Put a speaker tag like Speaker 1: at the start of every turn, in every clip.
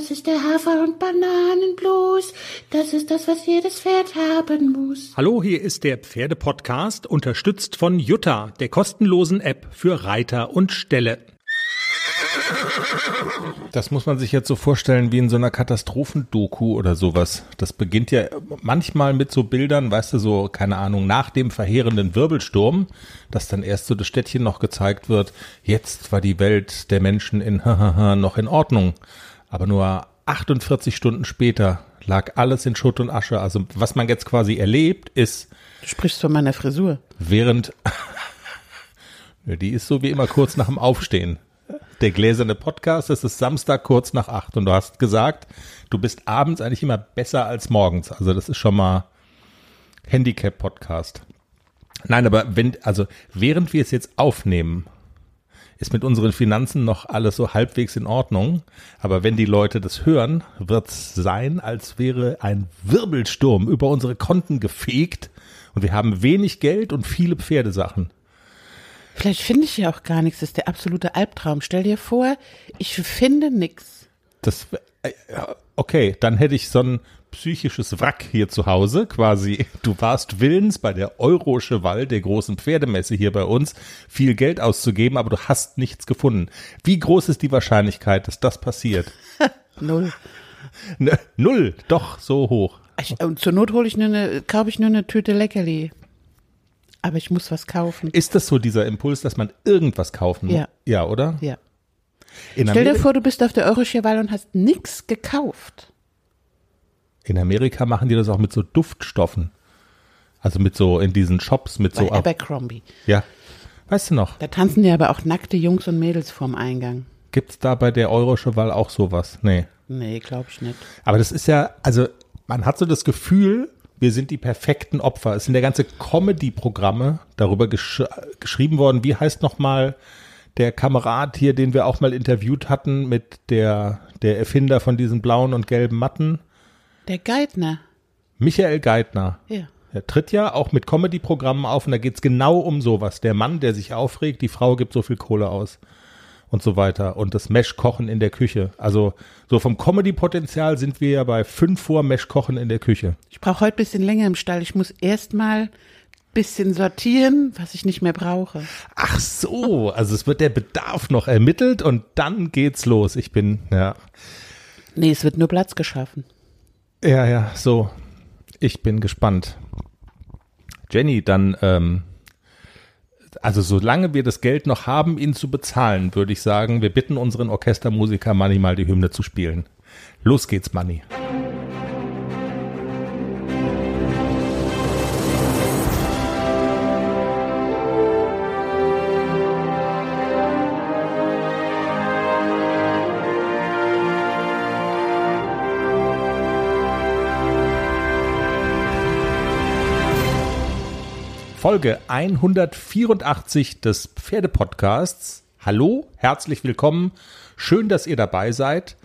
Speaker 1: Das ist der Hafer- und Bananenblues. Das ist das, was jedes Pferd haben muss.
Speaker 2: Hallo, hier ist der Pferdepodcast, unterstützt von Jutta, der kostenlosen App für Reiter und Ställe.
Speaker 3: Das muss man sich jetzt so vorstellen wie in so einer Katastrophendoku oder sowas. Das beginnt ja manchmal mit so Bildern, weißt du, so, keine Ahnung, nach dem verheerenden Wirbelsturm, dass dann erst so das Städtchen noch gezeigt wird. Jetzt war die Welt der Menschen in noch in Ordnung. Aber nur 48 Stunden später lag alles in Schutt und Asche. Also was man jetzt quasi erlebt, ist.
Speaker 4: Du sprichst von meiner Frisur.
Speaker 3: Während. die ist so wie immer kurz nach dem Aufstehen der gläserne Podcast. Es ist Samstag kurz nach acht und du hast gesagt, du bist abends eigentlich immer besser als morgens. Also das ist schon mal Handicap-Podcast. Nein, aber wenn, also während wir es jetzt aufnehmen, ist mit unseren Finanzen noch alles so halbwegs in Ordnung. Aber wenn die Leute das hören, wird es sein, als wäre ein Wirbelsturm über unsere Konten gefegt und wir haben wenig Geld und viele Pferdesachen.
Speaker 4: Vielleicht finde ich ja auch gar nichts. Das ist der absolute Albtraum. Stell dir vor, ich finde nichts.
Speaker 3: Das, äh, okay, dann hätte ich so ein psychisches Wrack hier zu Hause, quasi. Du warst willens, bei der Eurocheval, der großen Pferdemesse hier bei uns, viel Geld auszugeben, aber du hast nichts gefunden. Wie groß ist die Wahrscheinlichkeit, dass das passiert?
Speaker 4: Null.
Speaker 3: Ne, null, doch so hoch.
Speaker 4: Ich, und zur Not hole ich nur eine, kaufe ich nur eine Tüte Leckerli. Aber ich muss was kaufen.
Speaker 3: Ist das so dieser Impuls, dass man irgendwas kaufen muss?
Speaker 4: Ja.
Speaker 3: Ja, oder?
Speaker 4: Ja.
Speaker 3: In
Speaker 4: Stell dir vor, du bist auf der Eurocheval und hast nichts gekauft.
Speaker 3: In Amerika machen die das auch mit so Duftstoffen. Also mit so in diesen Shops mit
Speaker 4: Bei
Speaker 3: so.
Speaker 4: Abercrombie.
Speaker 3: ja. Weißt du noch?
Speaker 4: Da tanzen ja aber auch nackte Jungs und Mädels vorm Eingang.
Speaker 3: Gibt's da bei der Eurocheval auch sowas? Nee.
Speaker 4: Nee, glaube ich nicht.
Speaker 3: Aber das ist ja, also man hat so das Gefühl, wir sind die perfekten Opfer. Es sind ja ganze Comedy-Programme darüber gesch geschrieben worden. Wie heißt nochmal der Kamerad hier, den wir auch mal interviewt hatten mit der, der Erfinder von diesen blauen und gelben Matten?
Speaker 4: Der Geithner.
Speaker 3: Michael Geithner.
Speaker 4: Ja.
Speaker 3: Er tritt ja auch mit Comedy-Programmen auf und da geht's genau um sowas. Der Mann, der sich aufregt, die Frau gibt so viel Kohle aus und so weiter. Und das Mesh-Kochen in der Küche. Also so vom Comedy-Potenzial sind wir ja bei fünf vor Mesh-Kochen in der Küche.
Speaker 4: Ich brauche heute ein bisschen länger im Stall. Ich muss erstmal ein bisschen sortieren, was ich nicht mehr brauche.
Speaker 3: Ach so, also es wird der Bedarf noch ermittelt und dann geht's los. Ich bin, ja,
Speaker 4: Nee, es wird nur Platz geschaffen.
Speaker 3: Ja, ja, so. Ich bin gespannt. Jenny, dann, ähm, also solange wir das Geld noch haben, ihn zu bezahlen, würde ich sagen, wir bitten unseren Orchestermusiker Manni mal die Hymne zu spielen. Los geht's, Manni. Folge 184 des Pferdepodcasts. Hallo, herzlich willkommen. Schön, dass ihr dabei seid.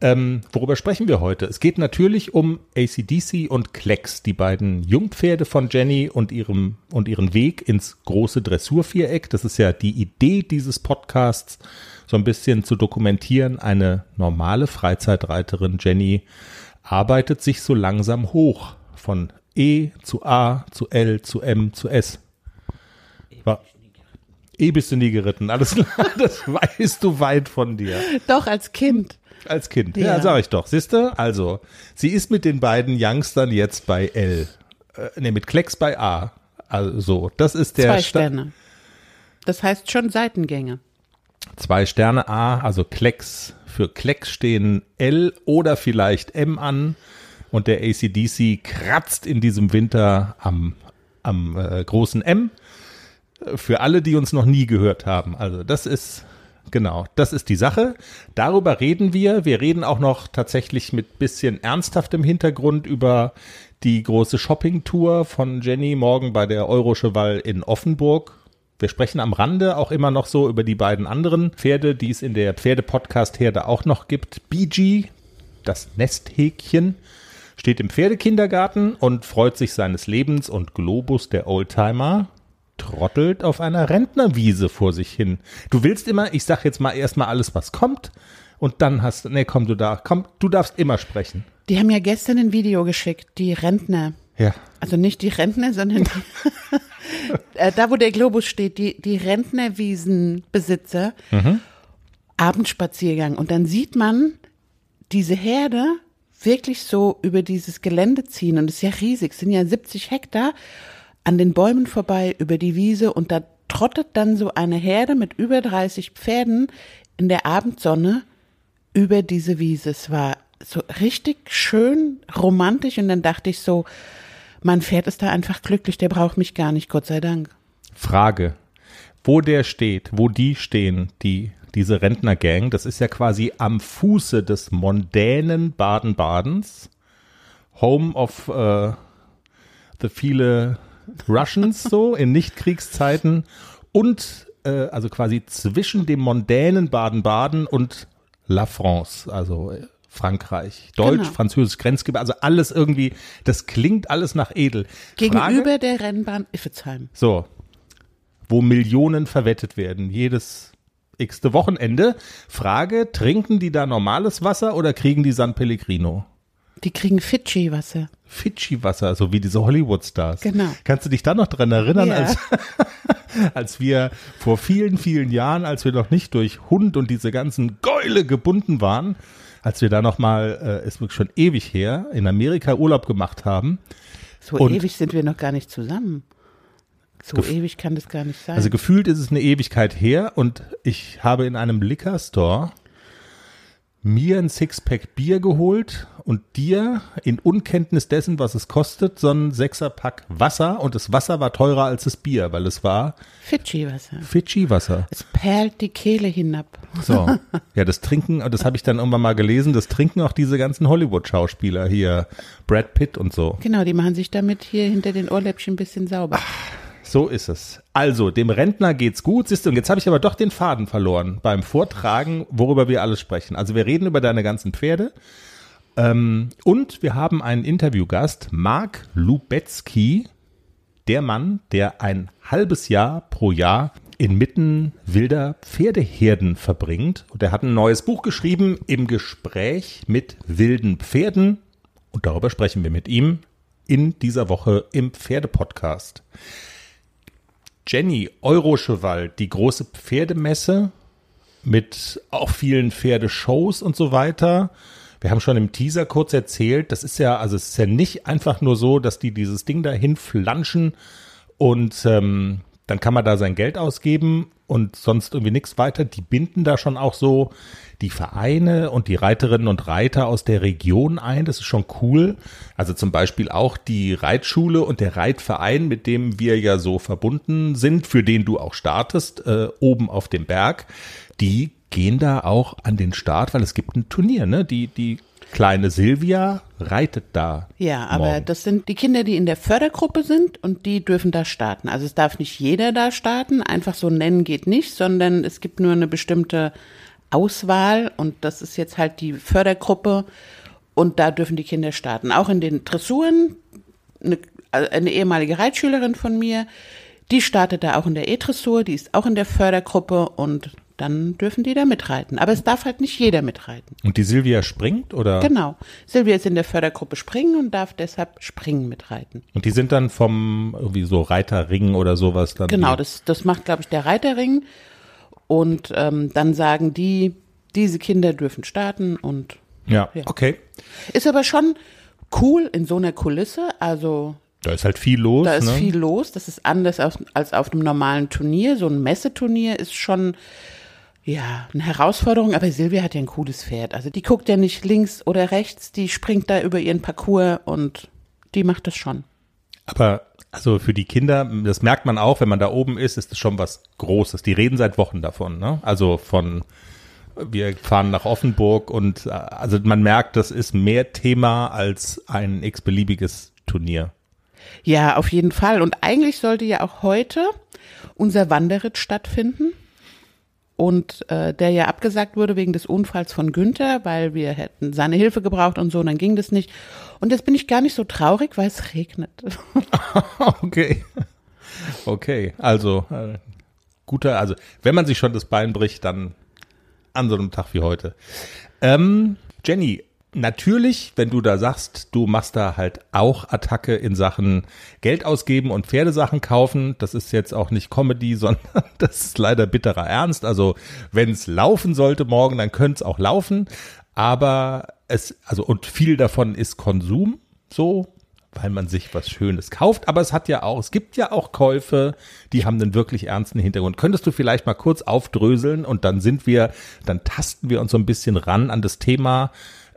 Speaker 3: Ähm, worüber sprechen wir heute? Es geht natürlich um ACDC und Klecks, die beiden Jungpferde von Jenny und ihrem und ihren Weg ins große Dressurviereck. Das ist ja die Idee dieses Podcasts, so ein bisschen zu dokumentieren. Eine normale Freizeitreiterin Jenny arbeitet sich so langsam hoch von E zu A zu L zu M zu S. War, E bist du nie geritten, alles klar, das weißt du weit von dir.
Speaker 4: Doch, als Kind.
Speaker 3: Als Kind, ja,
Speaker 4: Ja.
Speaker 3: sag ich doch. Siehste, also, sie ist mit den beiden Youngstern jetzt bei L. Äh, ne, mit Klecks bei A. Also, das ist der
Speaker 4: Zwei
Speaker 3: Sta-
Speaker 4: Sterne. Das heißt schon Seitengänge.
Speaker 3: Zwei Sterne A, also Klecks. Für Klecks stehen L oder vielleicht M an. Und der ACDC kratzt in diesem Winter am, am äh, großen M. Für alle, die uns noch nie gehört haben. Also das ist, genau, das ist die Sache. Darüber reden wir. Wir reden auch noch tatsächlich mit bisschen ernsthaftem Hintergrund über die große Shopping-Tour von Jenny morgen bei der Eurocheval in Offenburg. Wir sprechen am Rande auch immer noch so über die beiden anderen Pferde, die es in der Pferde-Podcast-Herde auch noch gibt. BG, das Nesthäkchen, steht im Pferdekindergarten und freut sich seines Lebens und Globus der Oldtimer. trottelt auf einer Rentnerwiese vor sich hin. Du willst immer, ich sag jetzt mal erstmal alles, was kommt. Und dann hast du, nee, komm, du da, komm, du darfst immer sprechen.
Speaker 4: Die haben ja gestern ein Video geschickt, die Rentner.
Speaker 3: Ja.
Speaker 4: Also nicht die Rentner, sondern die, äh, da, wo der Globus steht, die, die Rentnerwiesenbesitzer. Abendspaziergang. Und dann sieht man diese Herde wirklich so über dieses Gelände ziehen. Und es ist ja riesig, es sind ja 70 Hektar an den Bäumen vorbei über die Wiese. Und da trottet dann so eine Herde mit über 30 Pferden in der Abendsonne über diese Wiese. Es war so richtig schön romantisch. Und dann dachte ich so, mein Pferd ist da einfach glücklich, der braucht mich gar nicht, Gott sei Dank.
Speaker 3: Frage. Wo der steht, wo die stehen, die, diese Rentnergang, das ist ja quasi am Fuße des mondänen Baden-Badens, Home of äh, the viele Russians so in Nichtkriegszeiten und äh, also quasi zwischen dem mondänen Baden-Baden und La France, also äh, Frankreich, Deutsch,
Speaker 4: Genau.
Speaker 3: französisch Grenzgebiet, also alles irgendwie, das klingt alles nach edel. Frage-
Speaker 4: Gegenüber der Rennbahn Iffezheim.
Speaker 3: so, wo Millionen verwettet werden, jedes x-te Wochenende. Frage, trinken die da normales Wasser oder kriegen die San Pellegrino?
Speaker 4: Die kriegen Fidschi-Wasser.
Speaker 3: Fidschi-Wasser, so wie diese Hollywood-Stars.
Speaker 4: Genau.
Speaker 3: Kannst du dich da noch dran erinnern,
Speaker 4: Ja.
Speaker 3: als, als wir vor vielen, vielen Jahren, als wir noch nicht durch Hund und diese ganzen Gäule gebunden waren, als wir da noch mal, äh, ist wirklich schon ewig her, in Amerika Urlaub gemacht haben,
Speaker 4: So
Speaker 3: Und-
Speaker 4: ewig sind wir noch gar nicht zusammen. So
Speaker 3: Gef-
Speaker 4: ewig kann das gar nicht sein.
Speaker 3: Also gefühlt ist es eine Ewigkeit her und ich habe in einem Liquor Store mir ein Sixpack Bier geholt und dir in Unkenntnis dessen, was es kostet, so ein Sechserpack Wasser und das Wasser war teurer als das Bier, weil es war
Speaker 4: Fidschi-Wasser.
Speaker 3: Fidschi-Wasser.
Speaker 4: Es perlt die Kehle hinab.
Speaker 3: So, ja, das Trinken, das habe ich dann irgendwann mal gelesen, das trinken auch diese ganzen Hollywood-Schauspieler hier, Brad Pitt und so.
Speaker 4: Genau, die machen sich damit hier hinter den Ohrläppchen ein bisschen sauber.
Speaker 3: So ist es. Also, dem Rentner geht's gut. Siehst du, und jetzt habe ich aber doch den Faden verloren beim Vortragen, worüber wir alles sprechen. Also, wir reden über deine ganzen Pferde. Ähm, und wir haben einen Interviewgast, Mark Lubetzky, der Mann, der ein halbes Jahr pro Jahr inmitten wilder Pferdeherden verbringt. Und er hat ein neues Buch geschrieben, im Gespräch mit wilden Pferden. Und darüber sprechen wir mit ihm in dieser Woche im Pferdepodcast. Jenny Euroschewald, die große Pferdemesse mit auch vielen Pferdeshows und so weiter. Wir haben schon im Teaser kurz erzählt, das ist ja, also es ist ja nicht einfach nur so, dass die dieses Ding dahin flanschen und ähm, dann kann man da sein Geld ausgeben und sonst irgendwie nichts weiter. Die binden da schon auch so die Vereine und die Reiterinnen und Reiter aus der Region ein. Das ist schon cool. Also zum Beispiel auch die Reitschule und der Reitverein, mit dem wir ja so verbunden sind, für den du auch startest, äh, oben auf dem Berg. Die gehen da auch an den Start, weil es gibt ein Turnier, ne? Die, die kleine Silvia reitet da.
Speaker 4: Ja, aber
Speaker 3: morgen.
Speaker 4: das sind die Kinder, die in der Fördergruppe sind und die dürfen da starten. Also es darf nicht jeder da starten, einfach so nennen geht nicht, sondern es gibt nur eine bestimmte Auswahl und das ist jetzt halt die Fördergruppe und da dürfen die Kinder starten. Auch in den Dressuren, eine, also eine ehemalige Reitschülerin von mir, die startet da auch in der E-Dressur, die ist auch in der Fördergruppe und dann dürfen die da mitreiten. Aber es darf halt nicht jeder mitreiten.
Speaker 3: Und die Silvia springt oder?
Speaker 4: Genau. Silvia ist in der Fördergruppe Springen und darf deshalb Springen mitreiten.
Speaker 3: Und die sind dann vom irgendwie so Reiterring oder sowas dann.
Speaker 4: Genau, das, das macht, glaube ich, der Reiterring. Und ähm, dann sagen die, diese Kinder dürfen starten und
Speaker 3: Ja,
Speaker 4: Ja.
Speaker 3: okay.
Speaker 4: ist aber schon cool in so einer Kulisse. Also
Speaker 3: Da ist halt viel los.
Speaker 4: da ist
Speaker 3: ne?
Speaker 4: viel los. Das ist anders als, als auf einem normalen Turnier. So ein Messeturnier ist schon ja eine Herausforderung. Aber Silvia hat ja ein cooles Pferd. Also die guckt ja nicht links oder rechts. Die springt da über ihren Parcours und die macht das schon.
Speaker 3: Aber also für die Kinder, das merkt man auch, wenn man da oben ist, ist es schon was Großes. Die reden seit Wochen davon, ne? Also von wir fahren nach Offenburg und äh, also man merkt, das ist mehr Thema als ein x-beliebiges Turnier.
Speaker 4: Ja, auf jeden Fall. Und eigentlich sollte ja auch heute unser Wanderritt stattfinden. Und äh, der ja abgesagt wurde wegen des Unfalls von Günther, weil wir hätten seine Hilfe gebraucht und so, und dann ging das nicht. Und jetzt bin ich gar nicht so traurig, weil es regnet.
Speaker 3: Okay. Okay, also äh, guter, also wenn man sich schon das Bein bricht, dann an so einem Tag wie heute. Ähm, Jenny, natürlich, wenn du da sagst, du machst da halt auch Attacke in Sachen Geld ausgeben und Pferdesachen kaufen, das ist jetzt auch nicht Comedy, sondern das ist leider bitterer Ernst. Also wenn es laufen sollte morgen, dann könnte es auch laufen. Aber es, also und viel davon ist Konsum, so weil man sich was Schönes kauft. Aber es hat ja auch, es gibt ja auch Käufe, die haben einen wirklich ernsten Hintergrund. Könntest du vielleicht mal kurz aufdröseln und dann sind wir, dann tasten wir uns so ein bisschen ran an das Thema,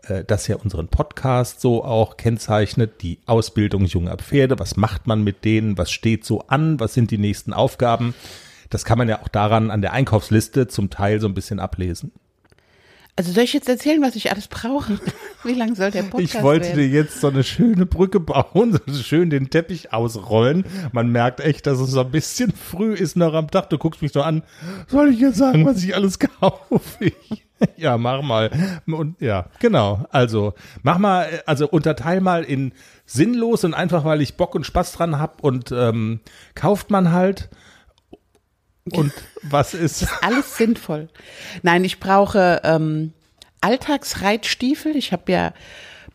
Speaker 3: äh, das ja unseren Podcast so auch kennzeichnet, die Ausbildung junger Pferde. Was macht man mit denen? Was steht so an? Was sind die nächsten Aufgaben? Das kann man ja auch daran an der Einkaufsliste zum Teil so ein bisschen ablesen.
Speaker 4: Also soll ich jetzt erzählen, was ich alles brauche? Wie lange soll der Podcast
Speaker 3: Ich wollte
Speaker 4: werden?
Speaker 3: dir jetzt so eine schöne Brücke bauen, so schön den Teppich ausrollen. Man merkt echt, dass es so ein bisschen früh ist noch am Tag. Du guckst mich so an. Soll ich jetzt sagen, was ich alles kaufe? ja, mach mal. Und ja, genau. Also, mach mal, also unterteil mal in sinnlos und einfach, weil ich Bock und Spaß dran hab und ähm, kauft man halt. Und was ist?
Speaker 4: Alles sinnvoll. Nein, ich brauche ähm, Alltagsreitstiefel. Ich habe ja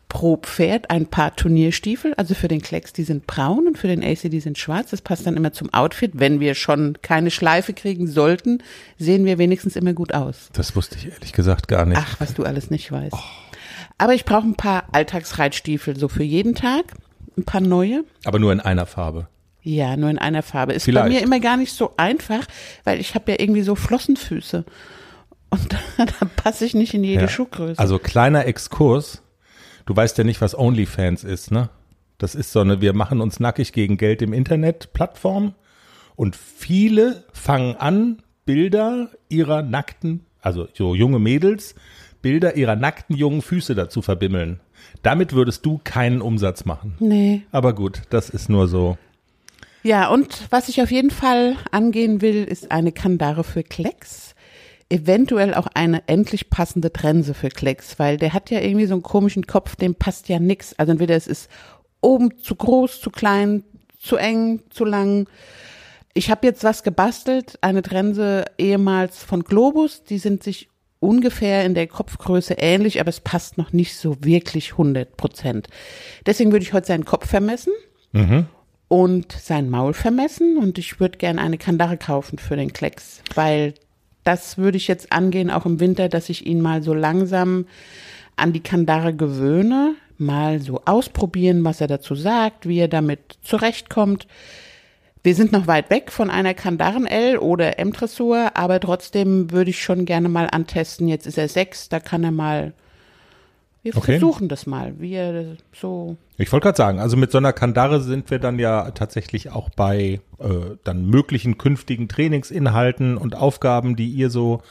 Speaker 4: pro Pferd ein paar Turnierstiefel. Also für den Klecks, die sind braun und für den AC, die sind schwarz. Das passt dann immer zum Outfit. Wenn wir schon keine Schleife kriegen sollten, sehen wir wenigstens immer gut aus.
Speaker 3: Das wusste ich ehrlich gesagt gar nicht.
Speaker 4: Ach, was du alles nicht weißt. Aber ich brauche ein paar Alltagsreitstiefel, so für jeden Tag. Ein paar neue.
Speaker 3: Aber nur in einer Farbe.
Speaker 4: Ja, nur in einer Farbe. Ist
Speaker 3: Vielleicht.
Speaker 4: bei mir immer gar nicht so einfach, weil ich habe ja irgendwie so Flossenfüße. Und da, da passe ich nicht in jede
Speaker 3: Ja.
Speaker 4: Schuhgröße.
Speaker 3: Also kleiner Exkurs. Du weißt ja nicht, was OnlyFans ist, ne? Das ist so eine, wir machen uns nackig gegen Geld im Internet Plattform und viele fangen an, Bilder ihrer nackten, also so junge Mädels, Bilder ihrer nackten jungen Füße dazu verbimmeln. Damit würdest du keinen Umsatz machen.
Speaker 4: nee.
Speaker 3: Aber gut, das ist nur so.
Speaker 4: Ja, und was ich auf jeden Fall angehen will, ist eine Kandare für Klecks. Eventuell auch eine endlich passende Trense für Klecks, weil der hat ja irgendwie so einen komischen Kopf, dem passt ja nix. Also entweder es ist oben zu groß, zu klein, zu eng, zu lang. Ich habe jetzt was gebastelt, eine Trense ehemals von Globus, die sind sich ungefähr in der Kopfgröße ähnlich, aber es passt noch nicht so wirklich 100 Prozent. Deswegen würde ich heute seinen Kopf vermessen und sein Maul vermessen und ich würde gern eine Kandare kaufen für den Klecks, weil das würde ich jetzt angehen, auch im Winter, dass ich ihn mal so langsam an die Kandare gewöhne, mal so ausprobieren, was er dazu sagt, wie er damit zurechtkommt. Wir sind noch weit weg von einer Kandaren-L oder M-Dressur, aber trotzdem würde ich schon gerne mal antesten. Jetzt ist er sechs, da kann er mal, wir
Speaker 3: Okay.
Speaker 4: versuchen das mal, wie er so
Speaker 3: Ich wollte gerade sagen, also mit so einer Kandare sind wir dann ja tatsächlich auch bei äh, dann möglichen künftigen Trainingsinhalten und Aufgaben, die ihr so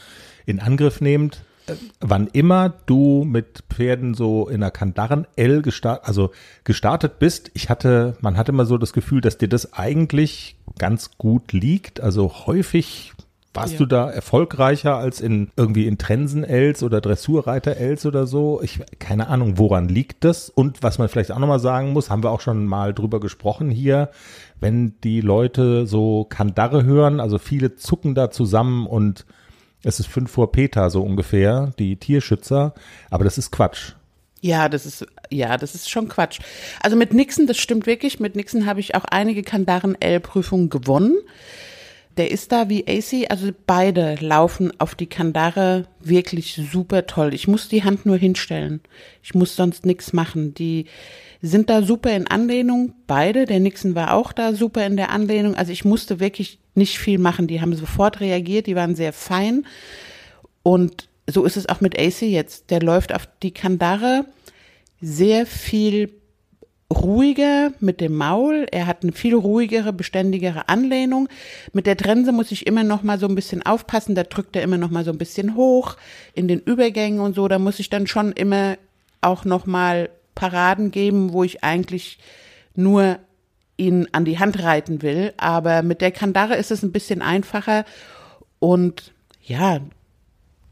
Speaker 3: in Angriff nehmt. Äh, Wann immer du mit Pferden so in einer Kandaren L gestartet, also gestartet bist, ich hatte, man hatte immer so das Gefühl, dass dir das eigentlich ganz gut liegt. Also häufig warst
Speaker 4: Ja.
Speaker 3: du da erfolgreicher als in irgendwie in Trensen-Els oder Dressurreiter-Els oder so? Ich keine Ahnung, woran liegt das? Und was man vielleicht auch nochmal sagen muss, haben wir auch schon mal drüber gesprochen hier, wenn die Leute so Kandare hören, also viele zucken da zusammen und es ist fünf vor Peter so ungefähr, die Tierschützer, aber das ist Quatsch.
Speaker 4: Ja, das ist, ja, das ist schon Quatsch. Also mit Nixon, das stimmt wirklich. Mit Nixon habe ich auch einige Kandaren-L-Prüfungen gewonnen. Der ist da wie AC, also beide laufen auf die Kandare wirklich super toll. Ich muss die Hand nur hinstellen. Ich muss sonst nichts machen. Die sind da super in Anlehnung, beide. Der Nixon war auch da super in der Anlehnung. Also ich musste wirklich nicht viel machen. Die haben sofort reagiert, die waren sehr fein. Und so ist es auch mit AC jetzt. Der läuft auf die Kandare sehr viel ruhiger mit dem Maul. Er hat eine viel ruhigere, beständigere Anlehnung. Mit der Trense muss ich immer noch mal so ein bisschen aufpassen. Da drückt er immer noch mal so ein bisschen hoch in den Übergängen und so. Da muss ich dann schon immer auch noch mal Paraden geben, wo ich eigentlich nur ihn an die Hand reiten will. Aber mit der Kandare ist es ein bisschen einfacher. Und ja,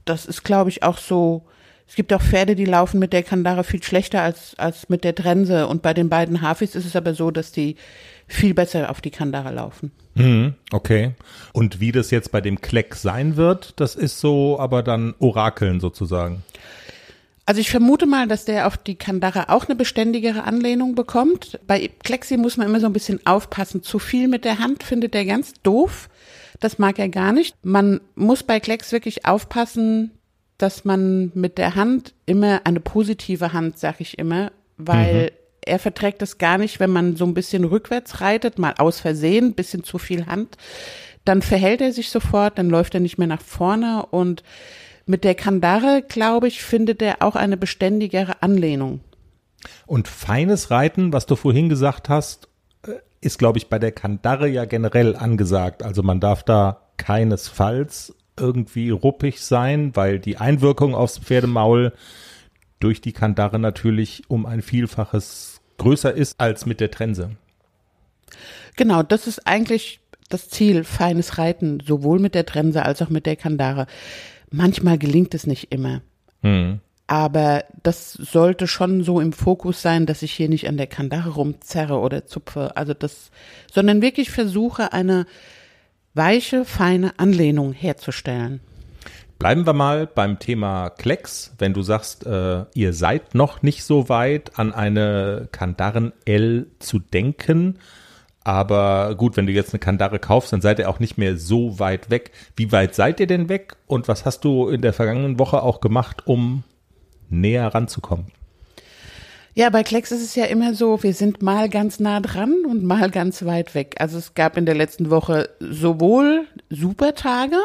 Speaker 4: das ist, glaube ich, auch so Es gibt auch Pferde, die laufen mit der Kandare viel schlechter als, als mit der Trense. Und bei den beiden Hafis ist es aber so, dass die viel besser auf die Kandare laufen.
Speaker 3: Mhm, okay. Und wie das jetzt bei dem Kleck sein wird, das ist so aber dann Orakeln sozusagen.
Speaker 4: Also ich vermute mal, dass der auf die Kandare auch eine beständigere Anlehnung bekommt. Bei Klexi muss man immer so ein bisschen aufpassen. Zu viel mit der Hand findet er ganz doof. Das mag er gar nicht. Man muss bei Klecks wirklich aufpassen, dass man mit der Hand immer eine positive Hand, sag ich immer, weil mhm. er verträgt es gar nicht, wenn man so ein bisschen rückwärts reitet, mal aus Versehen, bisschen zu viel Hand, dann verhält er sich sofort, dann läuft er nicht mehr nach vorne und mit der Kandare, glaube ich, findet er auch eine beständigere Anlehnung.
Speaker 3: Und feines Reiten, was du vorhin gesagt hast, äh, ist, glaube ich, bei der Kandare ja generell angesagt. Also man darf da keinesfalls irgendwie ruppig sein, weil die Einwirkung aufs Pferdemaul durch die Kandare natürlich um ein Vielfaches größer ist als mit der Trense.
Speaker 4: Genau, das ist eigentlich das Ziel, feines Reiten, sowohl mit der Trense als auch mit der Kandare. Manchmal gelingt es nicht immer. Hm. Aber das sollte schon so im Fokus sein, dass ich hier nicht an der Kandare rumzerre oder zupfe. Also das, sondern wirklich versuche, eine weiche, feine Anlehnung herzustellen.
Speaker 3: Bleiben wir mal beim Thema Klecks. Wenn du sagst, äh, ihr seid noch nicht so weit, an eine Kandaren L zu denken, aber gut, wenn du jetzt eine Kandare kaufst, dann seid ihr auch nicht mehr so weit weg. Wie weit seid ihr denn weg? Und was hast du in der vergangenen Woche auch gemacht, um näher ranzukommen?
Speaker 4: Ja, bei Klecks ist es ja immer so, wir sind mal ganz nah dran und mal ganz weit weg. Also es gab in der letzten Woche sowohl super Tage,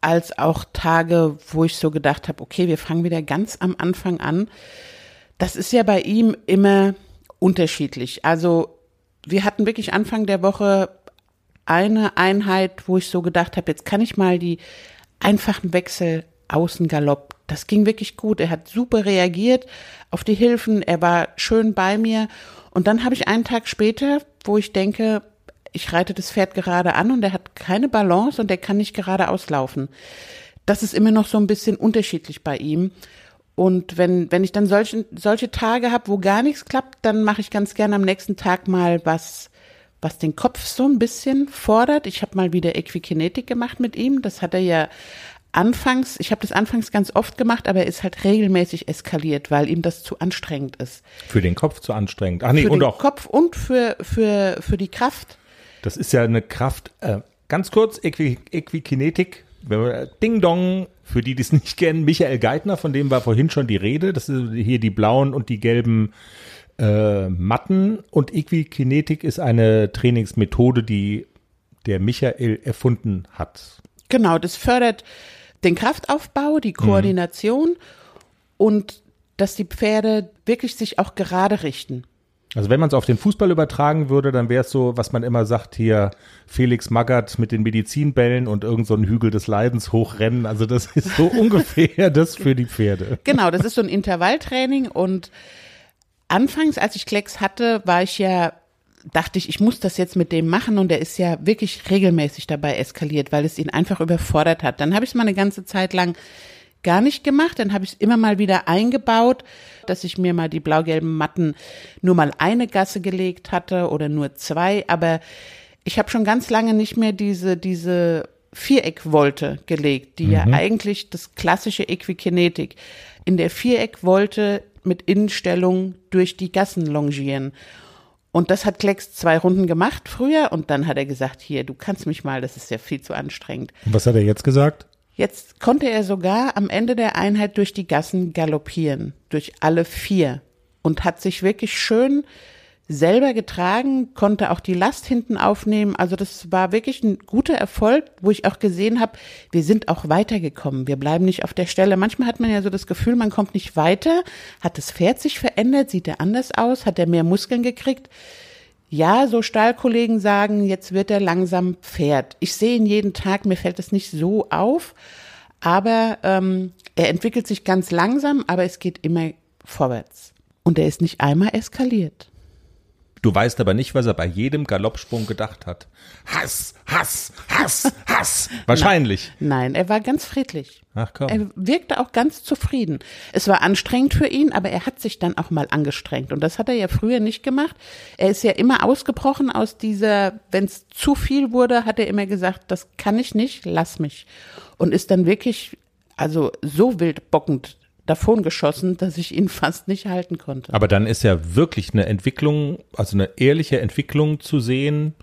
Speaker 4: als auch Tage, wo ich so gedacht habe, okay, wir fangen wieder ganz am Anfang an. Das ist ja bei ihm immer unterschiedlich. Also wir hatten wirklich Anfang der Woche eine Einheit, wo ich so gedacht habe, jetzt kann ich mal die einfachen Wechsel Außengalopp das ging wirklich gut. Er hat super reagiert auf die Hilfen. Er war schön bei mir. Und dann habe ich einen Tag später, wo ich denke, ich reite das Pferd gerade an und er hat keine Balance und er kann nicht geradeaus laufen. Das ist immer noch so ein bisschen unterschiedlich bei ihm. Und wenn, wenn ich dann solche, solche Tage habe, wo gar nichts klappt, dann mache ich ganz gerne am nächsten Tag mal was, was den Kopf so ein bisschen fordert. Ich habe mal wieder Equikinetik gemacht mit ihm. Das hat er ja anfangs, ich habe das anfangs ganz oft gemacht, aber er ist halt regelmäßig eskaliert, weil ihm das zu anstrengend ist.
Speaker 3: Für den Kopf zu anstrengend. Ach nee,
Speaker 4: für
Speaker 3: und
Speaker 4: den
Speaker 3: auch.
Speaker 4: Kopf und für, für, für die Kraft.
Speaker 3: Das ist ja eine Kraft. Äh, ganz kurz, Äqui Äquikinetik. Ding Dong, für die, die es nicht kennen, Michael Geithner, von dem war vorhin schon die Rede. Das sind hier die blauen und die gelben äh, Matten. Und Äquikinetik ist eine Trainingsmethode, die der Michael erfunden hat.
Speaker 4: Genau, das fördert den Kraftaufbau, die Koordination mhm. und dass die Pferde wirklich sich auch gerade richten.
Speaker 3: Also wenn man es auf den Fußball übertragen würde, dann wäre es so, was man immer sagt, hier Felix Magath mit den Medizinbällen und irgend so ein Hügel des Leidens hochrennen. Also das ist so ungefähr das für die Pferde.
Speaker 4: Genau, das ist so ein Intervalltraining und anfangs, als ich Klecks hatte, war ich ja dachte ich, ich muss das jetzt mit dem machen und er ist ja wirklich regelmäßig dabei eskaliert, weil es ihn einfach überfordert hat. Dann habe ich es mal eine ganze Zeit lang gar nicht gemacht, dann habe ich es immer mal wieder eingebaut, dass ich mir mal die blau-gelben Matten nur mal eine Gasse gelegt hatte oder nur zwei, aber ich habe schon ganz lange nicht mehr diese diese Viereckwolte gelegt, die mhm. ja eigentlich das klassische Equikinetik. In der Viereckwolte mit Innenstellung durch die Gassen longieren. Und das hat Klecks zwei Runden gemacht früher und dann hat er gesagt, hier, du kannst mich mal, das ist ja viel zu anstrengend.
Speaker 3: Und was hat er jetzt gesagt?
Speaker 4: Jetzt konnte er sogar am Ende der Einheit durch die Gassen galoppieren, durch alle vier und hat sich wirklich schön selber getragen, konnte auch die Last hinten aufnehmen. Also das war wirklich ein guter Erfolg, wo ich auch gesehen habe, wir sind auch weitergekommen. Wir bleiben nicht auf der Stelle. Manchmal hat man ja so das Gefühl, man kommt nicht weiter. Hat das Pferd sich verändert? Sieht er anders aus? Hat er mehr Muskeln gekriegt? Ja, so Stallkollegen sagen, jetzt wird er langsam Pferd. Ich sehe ihn jeden Tag, mir fällt es nicht so auf, aber ähm, er entwickelt sich ganz langsam, aber es geht immer vorwärts. Und er ist nicht einmal eskaliert.
Speaker 3: Du weißt aber nicht, was er bei jedem Galoppsprung gedacht hat. Hass, Hass, Hass, Hass. Wahrscheinlich.
Speaker 4: Nein, er war ganz friedlich.
Speaker 3: Ach komm.
Speaker 4: Er wirkte auch ganz zufrieden. Es war anstrengend für ihn, aber er hat sich dann auch mal angestrengt. Und das hat er ja früher nicht gemacht. Er ist ja immer ausgebrochen aus dieser, wenn es zu viel wurde, hat er immer gesagt, das kann ich nicht, lass mich. Und ist dann wirklich, also so wild davon geschossen, dass ich ihn fast nicht halten konnte.
Speaker 3: Aber dann ist ja wirklich eine Entwicklung, also eine ehrliche Entwicklung zu sehen.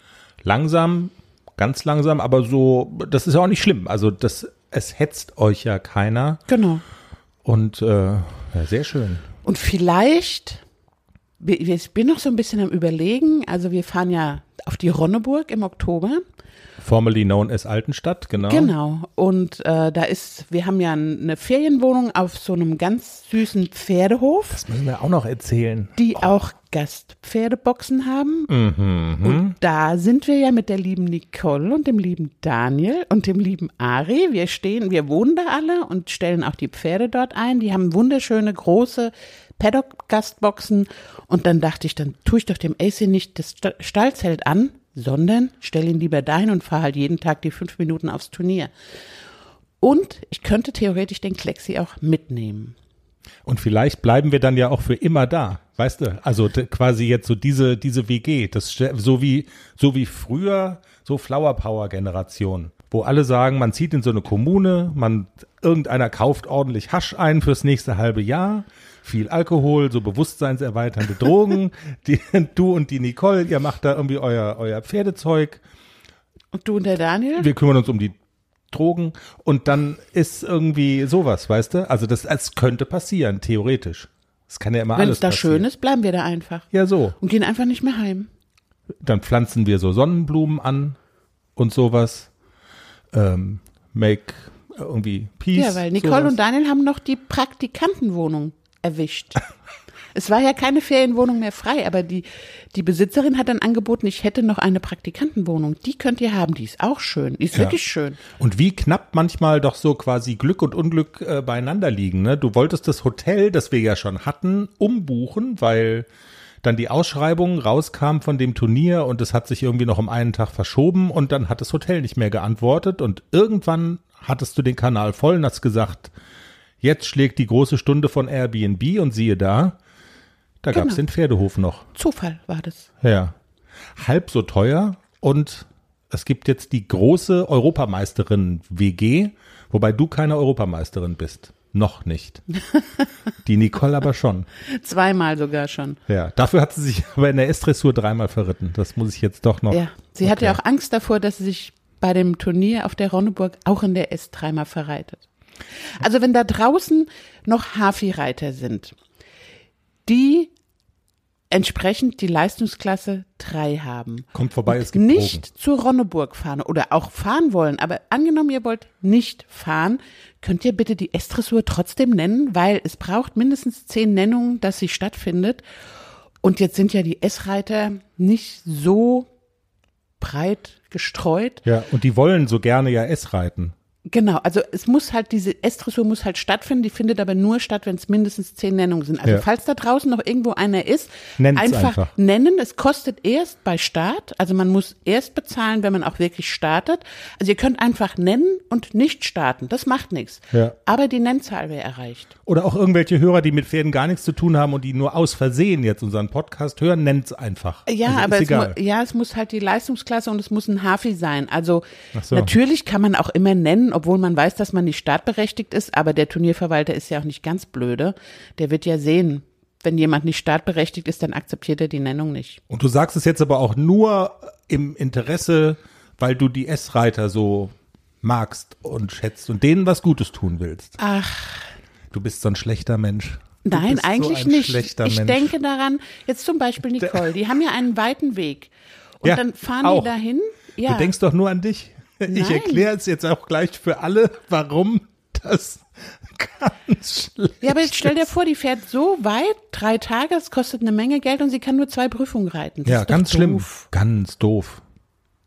Speaker 3: Langsam, ganz langsam, aber so, das ist ja auch nicht schlimm. Also das, es hetzt euch ja keiner.
Speaker 4: Genau.
Speaker 3: Und äh, ja, sehr schön.
Speaker 4: Und vielleicht, ich bin noch so ein bisschen am Überlegen, also wir fahren ja auf die Ronneburg im Oktober.
Speaker 3: Formerly known as Altenstadt, genau.
Speaker 4: Genau. Und äh, da ist, wir haben ja eine Ferienwohnung auf so einem ganz süßen Pferdehof,
Speaker 3: Das müssen wir auch noch erzählen.
Speaker 4: die auch Gastpferdeboxen haben. Und da sind wir ja mit der lieben Nicole und dem lieben Daniel und dem lieben Ari. Wir stehen, wir wohnen da alle und stellen auch die Pferde dort ein. Die haben wunderschöne große Paddock-Gastboxen. Und dann dachte ich, dann tue ich doch dem AC nicht das Sta- Stallzelt an, sondern stelle ihn lieber dahin und fahre halt jeden Tag die fünf Minuten aufs Turnier. Und ich könnte theoretisch den Klexi auch mitnehmen.
Speaker 3: Und vielleicht bleiben wir dann ja auch für immer da, weißt du? Also quasi jetzt so diese diese WG, das so wie so wie früher so Flower Power Generation, wo alle sagen, man zieht in so eine Kommune, man irgendeiner kauft ordentlich Hasch ein fürs nächste halbe Jahr, viel Alkohol, so bewusstseinserweiternde Drogen, die, du und die Nicole, ihr macht da irgendwie euer euer Pferdezeug,
Speaker 4: Und du und der Daniel?
Speaker 3: wir kümmern uns um die Drogen und dann ist irgendwie sowas, weißt du? Also das, das könnte passieren, theoretisch. Es kann ja immer
Speaker 4: Wenn
Speaker 3: alles
Speaker 4: es da schön ist, bleiben wir da einfach.
Speaker 3: Ja, so.
Speaker 4: Und gehen einfach nicht mehr heim.
Speaker 3: Dann pflanzen wir so Sonnenblumen an und sowas. Ähm, make irgendwie Peace.
Speaker 4: Ja, weil Nicole
Speaker 3: sowas.
Speaker 4: und Daniel haben noch die Praktikantenwohnung erwischt. es war ja keine Ferienwohnung mehr frei, aber die, die Besitzerin hat dann angeboten, ich hätte noch eine Praktikantenwohnung. Die könnt ihr haben, die ist auch schön. Die ist
Speaker 3: Ja.
Speaker 4: wirklich schön.
Speaker 3: Und wie knapp manchmal doch so quasi Glück und Unglück äh, beieinander liegen. Ne? Du wolltest das Hotel, das wir ja schon hatten, umbuchen, weil dann die Ausschreibung rauskam von dem Turnier und es hat sich irgendwie noch um einen Tag verschoben und dann hat das Hotel nicht mehr geantwortet und irgendwann hattest du den Kanal voll und hast gesagt, jetzt schlägt die große Stunde von Airbnb und siehe da, da gab's
Speaker 4: Genau.
Speaker 3: den Pferdehof noch.
Speaker 4: Zufall war das.
Speaker 3: Ja. Halb so teuer und es gibt jetzt die große Europameisterin WG, wobei du keine Europameisterin bist. Noch nicht. Die Nicole aber schon.
Speaker 4: Zweimal sogar schon.
Speaker 3: Ja. Dafür hat sie sich aber in der S-Dressur dreimal verritten. Das muss ich jetzt doch noch.
Speaker 4: Ja. Sie hatte ja auch Angst davor, dass sie sich bei dem Turnier auf der Ronneburg auch in der S dreimal verreitet. Also wenn da draußen noch Hafi-Reiter sind, die entsprechend die Leistungsklasse 3 haben.
Speaker 3: Kommt vorbei, es gibt
Speaker 4: nicht
Speaker 3: Drogen.
Speaker 4: zur Ronneburg fahren oder auch fahren wollen, aber angenommen, ihr wollt nicht fahren, könnt ihr bitte die S-Dressur trotzdem nennen, weil es braucht mindestens zehn Nennungen, dass sie stattfindet. Und jetzt sind ja die S-Reiter nicht so breit gestreut.
Speaker 3: Ja, und die wollen so gerne ja S reiten.
Speaker 4: Genau, also es muss halt, diese S-Dressur muss halt stattfinden, die findet aber nur statt, wenn es mindestens zehn Nennungen sind. Also
Speaker 3: Ja.
Speaker 4: falls da draußen noch irgendwo einer ist, einfach,
Speaker 3: einfach.
Speaker 4: nennen. Es kostet erst bei Start, also man muss erst bezahlen, wenn man auch wirklich startet. Also ihr könnt einfach nennen und nicht starten, das macht nichts.
Speaker 3: Ja.
Speaker 4: Aber die Nennzahl wäre erreicht.
Speaker 3: Oder auch irgendwelche Hörer, die mit Pferden gar nichts zu tun haben und die nur aus Versehen jetzt unseren Podcast hören, nennt's einfach.
Speaker 4: Ja,
Speaker 3: also
Speaker 4: aber es, mu ja, es muss halt die Leistungsklasse und es muss ein Hafi sein. Also
Speaker 3: so.
Speaker 4: natürlich kann man auch immer nennen, obwohl man weiß, dass man nicht startberechtigt ist, aber der Turnierverwalter ist ja auch nicht ganz blöde. Der wird ja sehen, wenn jemand nicht startberechtigt ist, dann akzeptiert er die Nennung nicht.
Speaker 3: Und du sagst es jetzt aber auch nur im Interesse, weil du die S-Reiter so magst und schätzt und denen was Gutes tun willst.
Speaker 4: Ach,
Speaker 3: Du bist so ein schlechter Mensch. Du
Speaker 4: nein, eigentlich
Speaker 3: so
Speaker 4: nicht. Ich
Speaker 3: Mensch.
Speaker 4: denke daran, jetzt zum Beispiel Nicole, die haben ja einen weiten Weg. Und
Speaker 3: Ja,
Speaker 4: dann fahren
Speaker 3: auch.
Speaker 4: die dahin. Ja.
Speaker 3: Du denkst doch nur an dich. Ich erkläre es jetzt auch gleich für alle, warum das ganz schlecht
Speaker 4: ja, aber jetzt stell dir vor, die fährt so weit, drei Tage, das kostet eine Menge Geld und sie kann nur zwei Prüfungen reiten. Das
Speaker 3: Ja, ganz schlimm.
Speaker 4: doof.
Speaker 3: Ganz doof.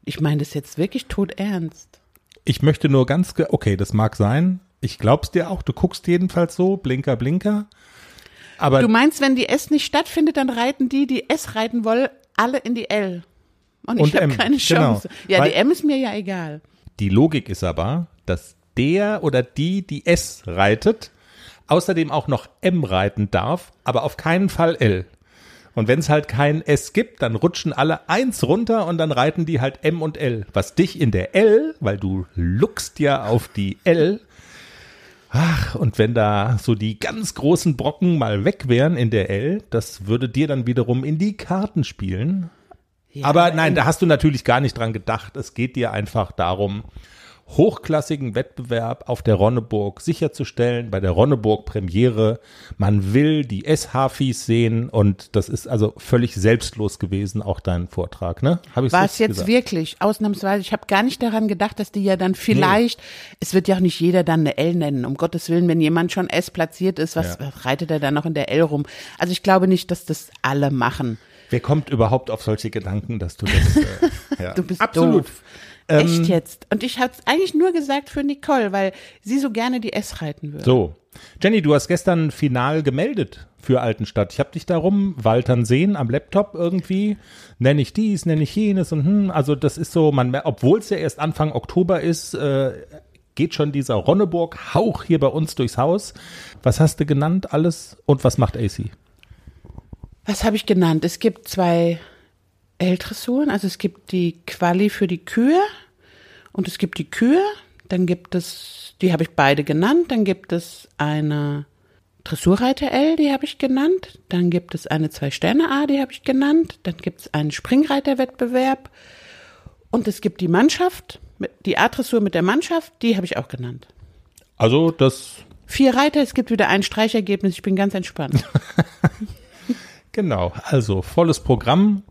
Speaker 4: Ich meine das jetzt wirklich todernst.
Speaker 3: Ich möchte nur ganz, okay, das mag sein. Ich glaub's dir auch. Du guckst jedenfalls so, Blinker, Blinker. Aber
Speaker 4: Du meinst, wenn die S nicht stattfindet, dann reiten die, die S reiten woll, alle in die L. Und,
Speaker 3: Und
Speaker 4: ich habe keine
Speaker 3: genau.
Speaker 4: Chance. Ja,
Speaker 3: Weil-
Speaker 4: die M ist mir ja egal.
Speaker 3: Die Logik ist aber, dass der oder die die S reitet, außerdem auch noch M reiten darf, aber auf keinen Fall L. Und wenn es halt kein S gibt, dann rutschen alle eins runter und dann reiten die halt M und L. Was dich in der L, weil du luckst ja auf die L. Ach, und wenn da so die ganz großen Brocken mal weg wären in der L, das würde dir dann wiederum in die Karten spielen.
Speaker 4: Ja,
Speaker 3: Aber nein, da hast du natürlich gar nicht dran gedacht. Es geht dir einfach darum, hochklassigen Wettbewerb auf der Ronneburg sicherzustellen, bei der Ronneburg Premiere. Man will die S-Hafis sehen und das ist also völlig selbstlos gewesen, auch dein Vortrag, ne? Hab
Speaker 4: War es jetzt
Speaker 3: gesagt?
Speaker 4: wirklich, ausnahmsweise, ich habe gar nicht daran gedacht, dass die ja dann vielleicht, es wird ja auch nicht jeder dann eine L nennen, um Gottes Willen, wenn jemand schon S platziert ist, was,
Speaker 3: Ja.
Speaker 4: was reitet er dann noch in der L rum? Also ich glaube nicht, dass das alle machen.
Speaker 3: Wer kommt überhaupt auf solche Gedanken, dass du das, äh, ja.
Speaker 4: Du bist
Speaker 3: Absolut.
Speaker 4: doof.
Speaker 3: Ähm,
Speaker 4: Echt jetzt. Und ich habe es eigentlich nur gesagt für Nicole, weil sie so gerne die S reiten würde.
Speaker 3: So. Jenny, du hast gestern final gemeldet für Altenstadt. Ich habe dich darum waltern sehen am Laptop irgendwie. Nenne ich dies, nenne ich jenes und hm. Also das ist so, man, obwohl es ja erst Anfang Oktober ist, äh, geht schon dieser Ronneburg-Hauch hier bei uns durchs Haus. Was hast du genannt alles und was macht AC?
Speaker 4: Was habe ich genannt? Es gibt zwei L-Dressuren, also es gibt die Quali für die Kühe und es gibt die Kühe. Dann gibt es, die habe ich beide genannt. Dann gibt es eine Dressurreiter L, die habe ich genannt. Dann gibt es eine Zwei-Sterne-A, die habe ich genannt. Dann gibt es einen Springreiterwettbewerb. Und es gibt die Mannschaft, die A-Dressur mit der Mannschaft, die habe ich auch genannt.
Speaker 3: Also das,
Speaker 4: Vier Reiter, es gibt wieder ein Streichergebnis, ich bin ganz entspannt.
Speaker 3: genau, also volles Programm.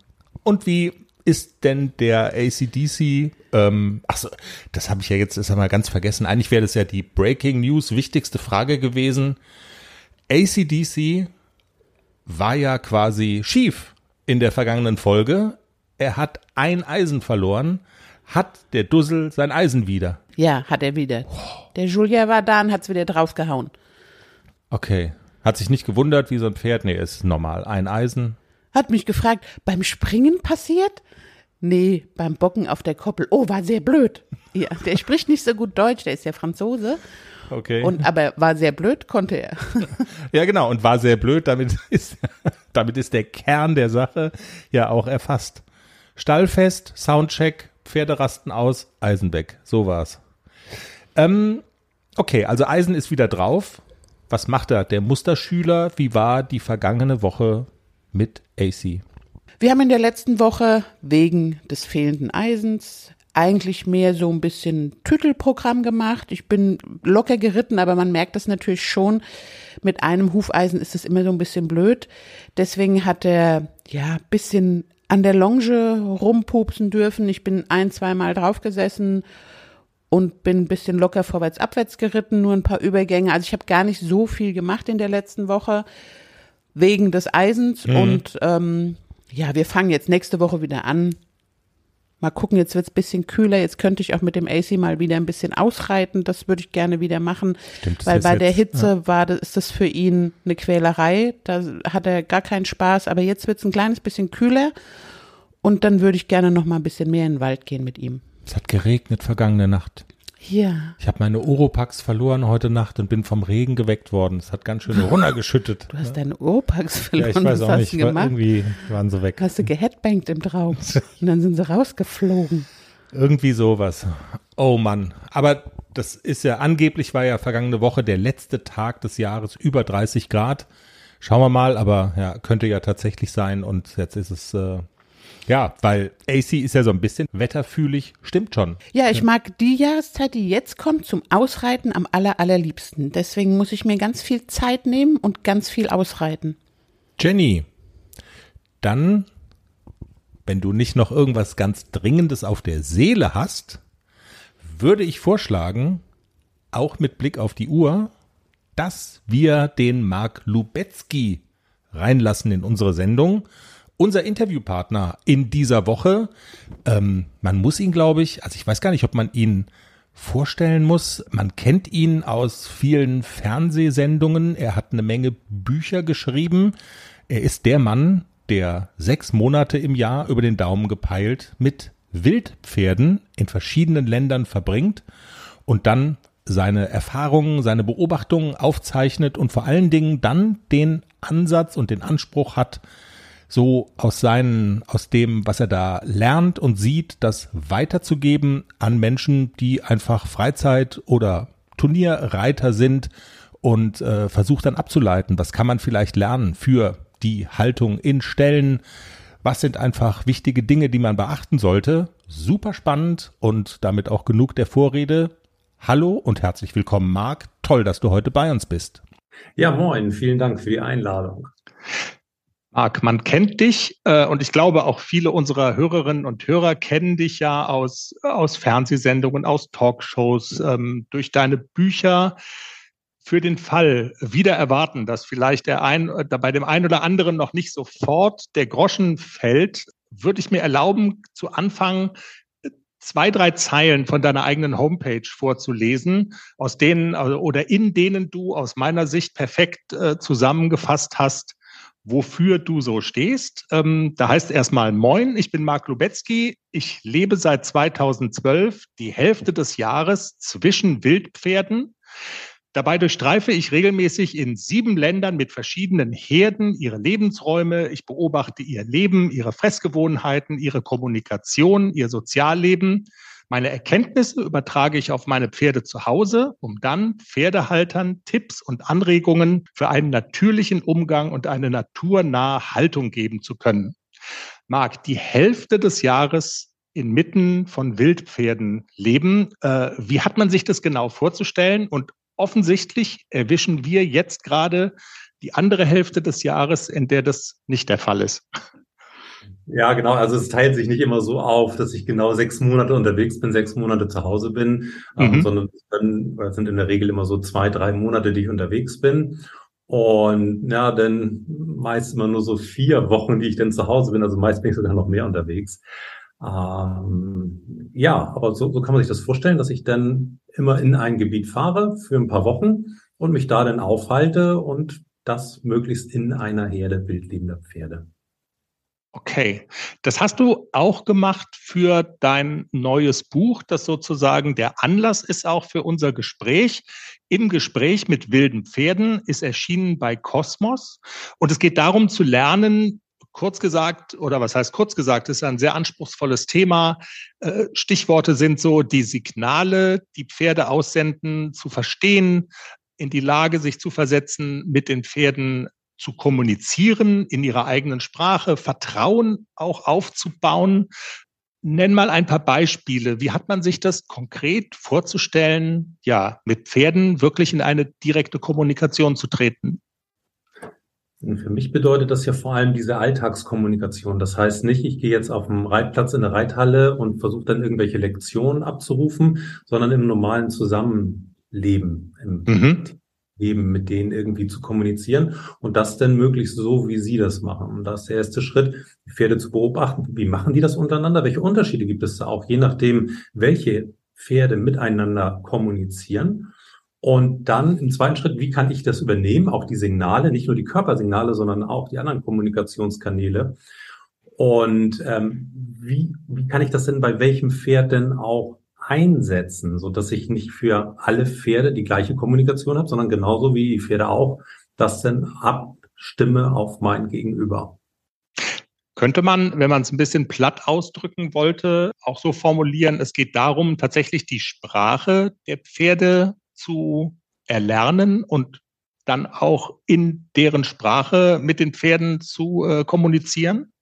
Speaker 3: Und wie ist denn der ACDC, ähm, achso, das habe ich ja jetzt, das haben wir ganz vergessen. Eigentlich wäre das ja die Breaking News wichtigste Frage gewesen. ACDC war ja quasi schief in der vergangenen Folge. Er hat ein Eisen verloren. Hat der Dussel sein Eisen wieder?
Speaker 4: Ja, hat er wieder. Der Julia war da und hat's wieder draufgehauen.
Speaker 3: Okay. Hat sich nicht gewundert, wie so ein Pferd. Nee, ist normal. Ein Eisen.
Speaker 4: Hat mich gefragt, beim Springen passiert? Nee, beim Bocken auf der Koppel. Oh, war sehr blöd. Ja, der spricht nicht so gut Deutsch, der ist ja Franzose.
Speaker 3: Okay.
Speaker 4: Und, aber war sehr blöd, konnte er.
Speaker 3: Ja, genau. Und war sehr blöd. Damit ist, damit ist der Kern der Sache ja auch erfasst. Stallfest, Soundcheck, Pferde rasten aus, Eisen weg. So war's. Ähm, okay, also Eisen ist wieder drauf. Was macht er? Der Musterschüler, wie war die vergangene Woche mit AC?
Speaker 4: Wir haben in der letzten Woche wegen des fehlenden Eisens eigentlich mehr so ein bisschen Tüttelprogramm gemacht. Ich bin locker geritten, aber man merkt das natürlich schon. Mit einem Hufeisen ist es immer so ein bisschen blöd. Deswegen hat er ja bisschen an der Longe rumpupsen dürfen. Ich bin ein, zweimal draufgesessen und bin ein bisschen locker vorwärts, abwärts geritten, nur ein paar Übergänge. Also ich habe gar nicht so viel gemacht in der letzten Woche wegen des Eisens und ähm, ja, wir fangen jetzt nächste Woche wieder an. Mal gucken, jetzt wird's bisschen kühler. Jetzt könnte ich auch mit dem AC mal wieder ein bisschen ausreiten. Das würde ich gerne wieder machen.
Speaker 3: Stimmt,
Speaker 4: weil bei der
Speaker 3: jetzt-
Speaker 4: Hitze war das, ist das für ihn eine Quälerei. Da hat er gar keinen Spaß. Aber jetzt wird's ein kleines bisschen kühler. Und dann würde ich gerne noch mal ein bisschen mehr in den Wald gehen mit ihm.
Speaker 3: Es hat geregnet vergangene Nacht.
Speaker 4: Ja.
Speaker 3: Ich habe meine Oropax verloren heute Nacht und bin vom Regen geweckt worden. Es hat ganz schön runtergeschüttet.
Speaker 4: Du hast deine Oropax
Speaker 3: ja,
Speaker 4: verloren.
Speaker 3: ich weiß
Speaker 4: Was
Speaker 3: auch nicht.
Speaker 4: gemacht?
Speaker 3: Irgendwie waren sie weg.
Speaker 4: Hast du geheadbangt im Traum. Und dann sind sie rausgeflogen.
Speaker 3: Irgendwie sowas. Oh Mann. Aber das ist ja, angeblich war ja vergangene Woche der letzte Tag des Jahres über 30 Grad. Schauen wir mal, aber ja, könnte ja tatsächlich sein und jetzt ist es, äh, ja, weil AC ist ja so ein bisschen wetterfühlig, stimmt schon.
Speaker 4: Ja, ich mag die Jahreszeit, die jetzt kommt, zum Ausreiten am aller, allerliebsten. Deswegen muss ich mir ganz viel Zeit nehmen und ganz viel ausreiten.
Speaker 3: Jenny, dann, wenn du nicht noch irgendwas ganz Dringendes auf der Seele hast, würde ich vorschlagen, auch mit Blick auf die Uhr, dass wir den Marc Lubetzky reinlassen in unsere Sendung. Unser Interviewpartner in dieser Woche, ähm, man muss ihn, glaube ich, also ich weiß gar nicht, ob man ihn vorstellen muss. Man kennt ihn aus vielen Fernsehsendungen. Er hat eine Menge Bücher geschrieben. Er ist der Mann,
Speaker 5: der sechs Monate im Jahr über den Daumen gepeilt mit Wildpferden in verschiedenen Ländern verbringt und dann seine Erfahrungen, seine Beobachtungen aufzeichnet und vor allen Dingen dann den Ansatz und den Anspruch hat, so aus seinen, aus dem, was er da lernt und sieht, das weiterzugeben an Menschen, die einfach Freizeit- oder Turnierreiter sind und äh, versucht dann abzuleiten, was kann man vielleicht lernen für die Haltung in Stellen, was sind einfach wichtige Dinge, die man beachten sollte. Super spannend und damit auch genug der Vorrede. Hallo und herzlich willkommen, Marc. Toll, dass du heute bei uns bist.
Speaker 6: Ja, moin. Vielen Dank für die Einladung.
Speaker 3: Marc, man kennt dich äh, und ich glaube auch viele unserer Hörerinnen und Hörer kennen dich ja aus, aus Fernsehsendungen, aus Talkshows, ähm, durch deine Bücher. Für den Fall wieder erwarten, dass vielleicht der ein, äh, bei dem einen oder anderen noch nicht sofort der Groschen fällt, würde ich mir erlauben, zu Anfang zwei, drei Zeilen von deiner eigenen Homepage vorzulesen, aus denen also, oder in denen du aus meiner Sicht perfekt äh, zusammengefasst hast, wofür du so stehst. Ähm, da heißt erstmal Moin, ich bin Marc Lubetzky. Ich lebe seit 2012 die Hälfte des Jahres zwischen Wildpferden. Dabei durchstreife ich regelmäßig in sieben Ländern mit verschiedenen Herden ihre Lebensräume. Ich beobachte ihr Leben, ihre Fressgewohnheiten, ihre Kommunikation, ihr Sozialleben. Meine Erkenntnisse übertrage ich auf meine Pferde zu Hause, um dann Pferdehaltern Tipps und Anregungen für einen natürlichen Umgang und eine naturnahe Haltung geben zu können. Marc, die Hälfte des Jahres inmitten von Wildpferden leben. Äh, wie hat man sich das genau vorzustellen und offensichtlich erwischen wir jetzt gerade die andere Hälfte des Jahres, in der das nicht der Fall ist.
Speaker 6: Ja, genau. Also es teilt sich nicht immer so auf, dass ich genau sechs Monate unterwegs bin, sechs Monate zu Hause bin, ähm, mhm. ähm, sondern es sind in der Regel immer so zwei, drei Monate, die ich unterwegs bin. Und ja, dann meist immer nur so vier Wochen, die ich dann zu Hause bin. Also meist bin ich sogar noch mehr unterwegs. Ähm, ja, aber so, so kann man sich das vorstellen, dass ich dann immer in ein Gebiet fahre für ein paar Wochen und mich da dann aufhalte und das möglichst in einer Herde wildlebender Pferde.
Speaker 3: Okay, das hast du auch gemacht für dein neues Buch, das sozusagen der Anlass ist auch für unser Gespräch. Im Gespräch mit wilden Pferden ist erschienen bei Kosmos und es geht darum zu lernen, kurz gesagt, oder was heißt kurz gesagt, ist ein sehr anspruchsvolles Thema. Äh, Stichworte sind so die Signale, die Pferde aussenden, zu verstehen, in die Lage, sich zu versetzen, mit den Pferden zu kommunizieren in ihrer eigenen Sprache, Vertrauen auch aufzubauen. Nenn mal ein paar Beispiele. Wie hat man sich das konkret vorzustellen, ja, mit Pferden wirklich in eine direkte Kommunikation zu treten?
Speaker 6: Für mich bedeutet das ja vor allem diese Alltagskommunikation. Das heißt nicht, ich gehe jetzt auf dem Reitplatz in der Reithalle und versuche dann irgendwelche Lektionen abzurufen, sondern im normalen Zusammenleben, im mhm. Leben mit denen irgendwie zu kommunizieren und das dann möglichst so, wie sie das machen. Und das ist der erste Schritt, die Pferde zu beobachten. Wie machen die das untereinander? Welche Unterschiede gibt es da auch, je nachdem, welche Pferde miteinander kommunizieren? Und dann im zweiten Schritt, wie kann ich das übernehmen? Auch die Signale, nicht nur die Körpersignale, sondern auch die anderen Kommunikationskanäle. Und ähm, wie, wie kann ich das denn bei welchem Pferd denn auch einsetzen, so dass ich nicht für alle Pferde die gleiche Kommunikation habe, sondern genauso wie die Pferde auch das denn abstimme auf mein Gegenüber.
Speaker 3: Könnte man, wenn man es ein bisschen platt ausdrücken wollte, auch so formulieren, es geht darum, tatsächlich die Sprache der Pferde zu erlernen und dann auch in deren Sprache mit den Pferden zu äh, kommunizieren?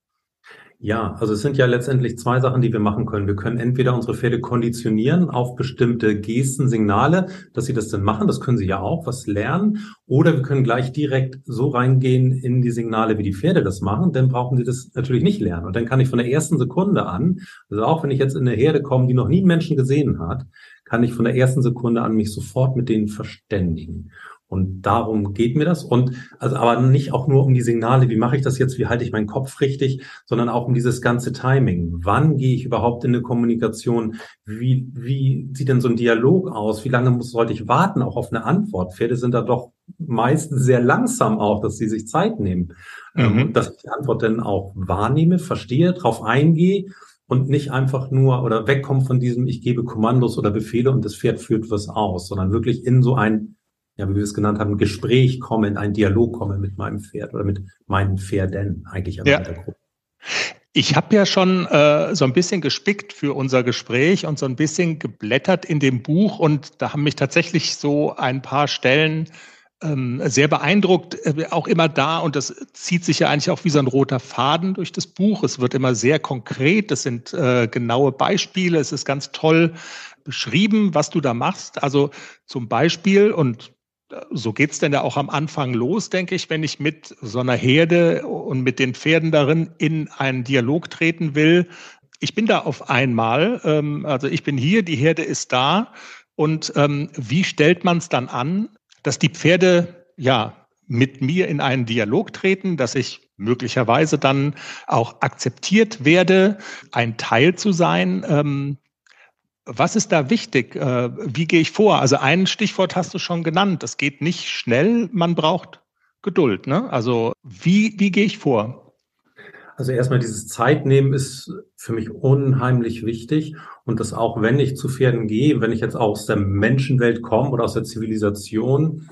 Speaker 6: Ja, also es sind ja letztendlich zwei Sachen, die wir machen können. Wir können entweder unsere Pferde konditionieren auf bestimmte Gesten, Signale, dass sie das dann machen. Das können sie ja auch, was lernen. Oder wir können gleich direkt so reingehen in die Signale, wie die Pferde das machen. Dann brauchen sie das natürlich nicht lernen. Und dann kann ich von der ersten Sekunde an, also auch wenn ich jetzt in eine Herde komme, die noch nie einen Menschen gesehen hat, kann ich von der ersten Sekunde an mich sofort mit denen verständigen. Und darum geht mir das. Und also aber nicht auch nur um die Signale, wie mache ich das jetzt, wie halte ich meinen Kopf richtig, sondern auch um dieses ganze Timing. Wann gehe ich überhaupt in eine Kommunikation? Wie, wie sieht denn so ein Dialog aus? Wie lange muss, sollte ich warten auch auf eine Antwort? Pferde sind da doch meistens sehr langsam auch, dass sie sich Zeit nehmen. Ähm, mhm. dass ich die Antwort dann auch wahrnehme, verstehe, drauf eingehe und nicht einfach nur oder wegkomme von diesem, ich gebe Kommandos oder Befehle und das Pferd führt was aus, sondern wirklich in so ein ja, wie wir es genannt haben, Gespräch komme, in einen Dialog komme mit meinem Pferd oder mit meinen Pferden eigentlich
Speaker 3: ja. mit der Gruppe. Ich habe ja schon äh, so ein bisschen gespickt für unser Gespräch und so ein bisschen geblättert in dem Buch und da haben mich tatsächlich so ein paar Stellen ähm, sehr beeindruckt, äh, auch immer da und das zieht sich ja eigentlich auch wie so ein roter Faden durch das Buch. Es wird immer sehr konkret, es sind äh, genaue Beispiele, es ist ganz toll beschrieben, was du da machst. Also zum Beispiel, und so geht's denn ja auch am Anfang los, denke ich, wenn ich mit so einer Herde und mit den Pferden darin in einen Dialog treten will. Ich bin da auf einmal, ähm, also ich bin hier, die Herde ist da. Und ähm, wie stellt man es dann an, dass die Pferde ja mit mir in einen Dialog treten, dass ich möglicherweise dann auch akzeptiert werde, ein Teil zu sein ähm, was ist da wichtig? Äh, wie gehe ich vor? Also ein Stichwort hast du schon genannt. Das geht nicht schnell. Man braucht Geduld. Ne? Also wie, wie gehe ich vor?
Speaker 6: Also erstmal dieses Zeitnehmen ist für mich unheimlich wichtig. Und das auch, wenn ich zu Pferden gehe, wenn ich jetzt aus der Menschenwelt komme oder aus der Zivilisation,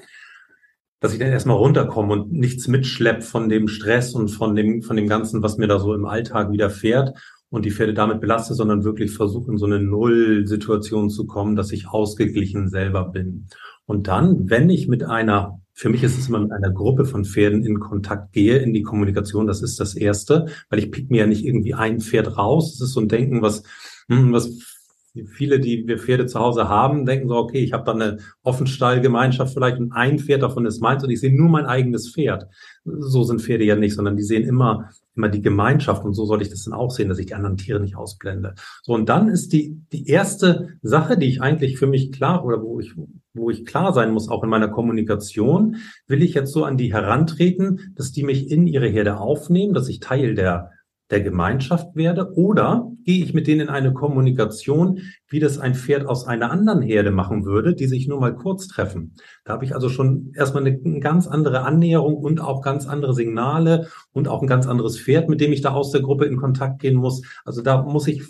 Speaker 6: dass ich dann erstmal runterkomme und nichts mitschlepp von dem Stress und von dem, von dem Ganzen, was mir da so im Alltag widerfährt und die Pferde damit belaste, sondern wirklich versuche in so eine Null-Situation zu kommen, dass ich ausgeglichen selber bin. Und dann, wenn ich mit einer, für mich ist es immer mit einer Gruppe von Pferden in Kontakt gehe, in die Kommunikation, das ist das Erste, weil ich pick mir ja nicht irgendwie ein Pferd raus. Das ist so ein Denken, was, hm, was viele, die wir Pferde zu Hause haben, denken so, okay, ich habe da eine Offenstallgemeinschaft vielleicht und ein Pferd davon ist meins und ich sehe nur mein eigenes Pferd. So sind Pferde ja nicht, sondern die sehen immer immer die Gemeinschaft und so sollte ich das dann auch sehen, dass ich die anderen Tiere nicht ausblende. So und dann ist die die erste Sache, die ich eigentlich für mich klar oder wo ich wo ich klar sein muss, auch in meiner Kommunikation, will ich jetzt so an die herantreten, dass die mich in ihre Herde aufnehmen, dass ich Teil der der Gemeinschaft werde oder gehe ich mit denen in eine Kommunikation, wie das ein Pferd aus einer anderen Herde machen würde, die sich nur mal kurz treffen. Da habe ich also schon erstmal eine, ganz andere Annäherung und auch ganz andere Signale und auch ein ganz anderes Pferd, mit dem ich da aus der Gruppe in Kontakt gehen muss. Also da muss ich,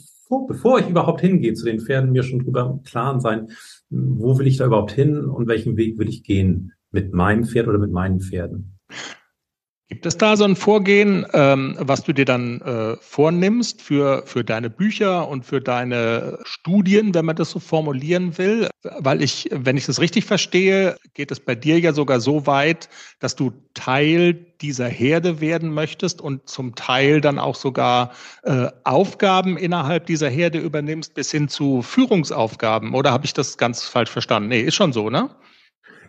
Speaker 6: bevor ich überhaupt hingehe zu den Pferden, mir schon drüber im Klaren sein, wo will ich da überhaupt hin und welchen Weg will ich gehen mit meinem Pferd oder mit meinen Pferden.
Speaker 3: Gibt es da so ein Vorgehen, ähm, was du dir dann äh, vornimmst für, für deine Bücher und für deine Studien, wenn man das so formulieren will? Weil ich, wenn ich das richtig verstehe, geht es bei dir ja sogar so weit, dass du Teil dieser Herde werden möchtest und zum Teil dann auch sogar äh, Aufgaben innerhalb dieser Herde übernimmst, bis hin zu Führungsaufgaben. Oder habe ich das ganz falsch verstanden? Nee, ist schon so, ne?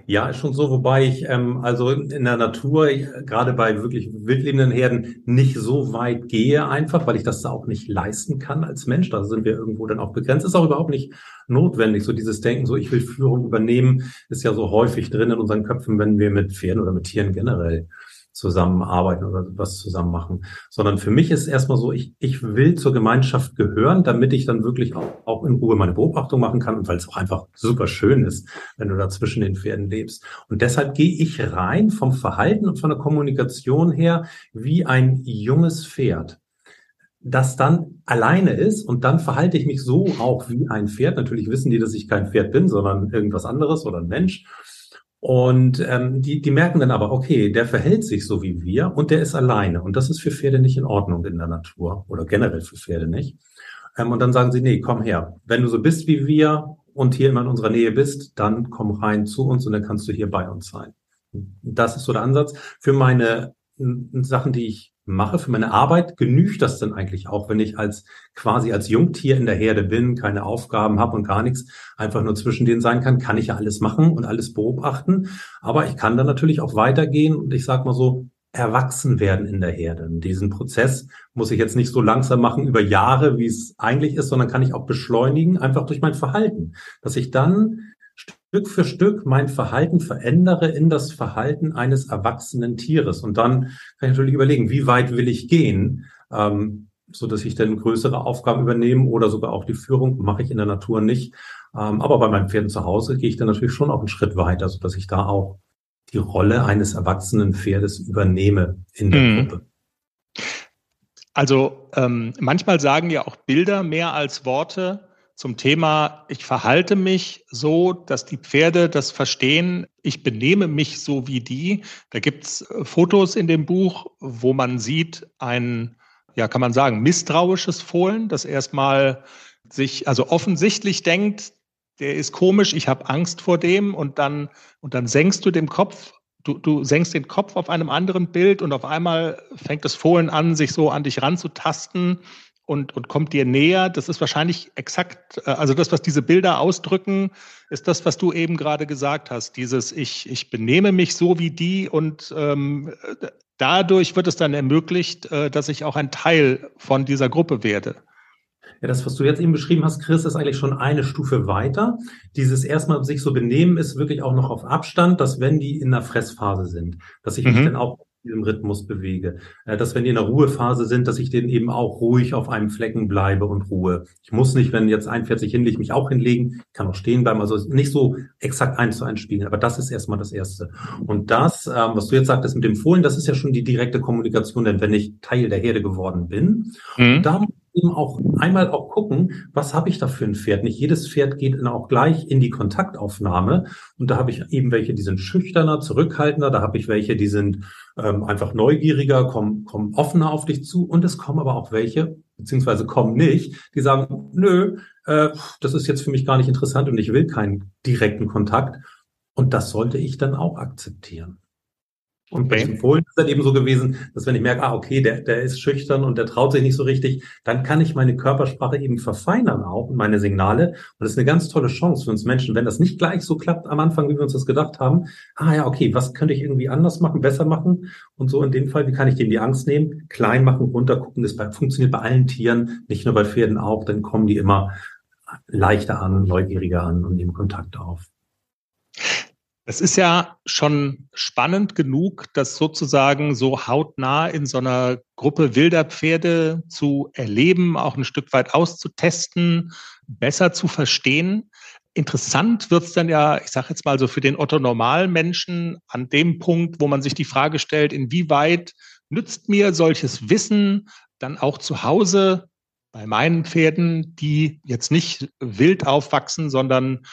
Speaker 6: Ja, ist schon so, wobei ich ähm, also in der Natur, gerade bei wirklich wildlebenden Herden, nicht so weit gehe, einfach, weil ich das auch nicht leisten kann als Mensch. Da sind wir irgendwo dann auch begrenzt. Ist auch überhaupt nicht notwendig. So dieses Denken, so ich will Führung übernehmen, ist ja so häufig drin in unseren Köpfen, wenn wir mit Pferden oder mit Tieren generell zusammenarbeiten oder was zusammen machen, sondern für mich ist erstmal so, ich, ich will zur Gemeinschaft gehören, damit ich dann wirklich auch, auch in Ruhe meine Beobachtung machen kann weil es auch einfach super schön ist, wenn du da zwischen den Pferden lebst. Und deshalb gehe ich rein vom Verhalten und von der Kommunikation her wie ein junges Pferd das dann alleine ist und dann verhalte ich mich so auch wie ein Pferd. Natürlich wissen die, dass ich kein Pferd bin, sondern irgendwas anderes oder ein Mensch. Und ähm, die, die merken dann aber, okay, der verhält sich so wie wir und der ist alleine. Und das ist für Pferde nicht in Ordnung in der Natur oder generell für Pferde nicht. Ähm, und dann sagen sie, nee, komm her. Wenn du so bist wie wir und hier immer in unserer Nähe bist, dann komm rein zu uns und dann kannst du hier bei uns sein. Das ist so der Ansatz. Für meine Sachen, die ich mache, für meine Arbeit, genügt das denn eigentlich auch, wenn ich als quasi als Jungtier in der Herde bin, keine Aufgaben habe und gar nichts, einfach nur zwischen denen sein kann, kann ich ja alles machen und alles beobachten. Aber ich kann dann natürlich auch weitergehen und ich sage mal so, erwachsen werden in der Herde. Und diesen Prozess muss ich jetzt nicht so langsam machen über Jahre, wie es eigentlich ist, sondern kann ich auch beschleunigen, einfach durch mein Verhalten, dass ich dann Stück für Stück mein Verhalten verändere in das Verhalten eines erwachsenen Tieres. Und dann kann ich natürlich überlegen, wie weit will ich gehen, ähm, so dass ich dann größere Aufgaben übernehme oder sogar auch die Führung mache ich in der Natur nicht. Ähm, aber bei meinen Pferden zu Hause gehe ich dann natürlich schon auch einen Schritt weiter, so dass ich da auch die Rolle eines erwachsenen Pferdes übernehme in der mhm. Gruppe.
Speaker 3: Also ähm, manchmal sagen ja auch Bilder mehr als Worte zum Thema, ich verhalte mich so, dass die Pferde das verstehen, ich benehme mich so wie die. Da gibt's äh, Fotos in dem Buch, wo man sieht, ein, ja, kann man sagen, misstrauisches Fohlen, das erstmal sich, also offensichtlich denkt, der ist komisch, ich habe Angst vor dem. Und dann, und dann senkst du den Kopf du, du senkst den Kopf auf einem anderen Bild und auf einmal fängt das Fohlen an, sich so an dich ranzutasten und, und kommt dir näher. Das ist wahrscheinlich exakt, äh, also das, was diese Bilder ausdrücken, ist das, was du eben gerade gesagt hast. Dieses, ich, ich benehme mich so wie die und ähm, dadurch wird es dann ermöglicht, äh, dass ich auch ein Teil von dieser Gruppe werde.
Speaker 6: Ja, das, was du jetzt eben beschrieben hast, Chris, ist eigentlich schon eine Stufe weiter. Dieses erstmal sich so benehmen ist wirklich auch noch auf Abstand, dass wenn die in der Fressphase sind, dass ich mhm. mich dann auch diesem Rhythmus bewege. Äh, dass wenn die in der Ruhephase sind, dass ich denen eben auch ruhig auf einem Flecken bleibe und ruhe. Ich muss nicht, wenn jetzt 41 hinlegt, mich auch hinlegen, kann auch stehen bleiben, also nicht so exakt eins zu eins spielen. Aber das ist erstmal das Erste. Und das, ähm, was du jetzt sagtest mit dem Fohlen, das ist ja schon die direkte Kommunikation, denn wenn ich Teil der Herde geworden bin, mhm. da eben auch einmal auch gucken, was habe ich da für ein Pferd. Nicht jedes Pferd geht dann auch gleich in die Kontaktaufnahme. Und da habe ich eben welche, die sind schüchterner, zurückhaltender. Da habe ich welche, die sind ähm, einfach neugieriger, kommen, kommen offener auf dich zu. Und es kommen aber auch welche, beziehungsweise kommen nicht, die sagen, nö, äh, das ist jetzt für mich gar nicht interessant und ich will keinen direkten Kontakt. Und das sollte ich dann auch akzeptieren. Und bei diesem Fohlen ist dann eben so gewesen, dass wenn ich merke, ah, okay, der, der ist schüchtern und der traut sich nicht so richtig, dann kann ich meine Körpersprache eben verfeinern auch und meine Signale. Und das ist eine ganz tolle Chance für uns Menschen, wenn das nicht gleich so klappt am Anfang, wie wir uns das gedacht haben. Ah ja, okay, was könnte ich irgendwie anders machen, besser machen? Und so in dem Fall, wie kann ich denen die Angst nehmen? Klein machen, runtergucken, das funktioniert bei allen Tieren, nicht nur bei Pferden auch, dann kommen die immer leichter an, neugieriger an und nehmen Kontakt auf.
Speaker 3: Es ist ja schon spannend genug, das sozusagen so hautnah in so einer Gruppe wilder Pferde zu erleben, auch ein Stück weit auszutesten, besser zu verstehen. Interessant wird's dann ja, ich sage jetzt mal so für den Otto-Normalmenschen an dem Punkt, wo man sich die Frage stellt, inwieweit nützt mir solches Wissen dann auch zu Hause bei meinen Pferden, die jetzt nicht wild aufwachsen, sondern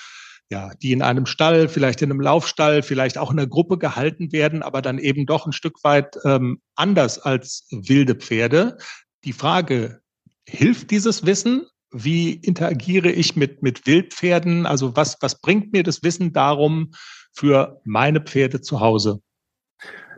Speaker 3: ja, die in einem Stall, vielleicht in einem Laufstall, vielleicht auch in einer Gruppe gehalten werden, aber dann eben doch ein Stück weit ähm, anders als wilde Pferde. Die Frage, hilft dieses Wissen? Wie interagiere ich mit, mit Wildpferden? Also was, was bringt mir das Wissen darum für meine Pferde zu Hause?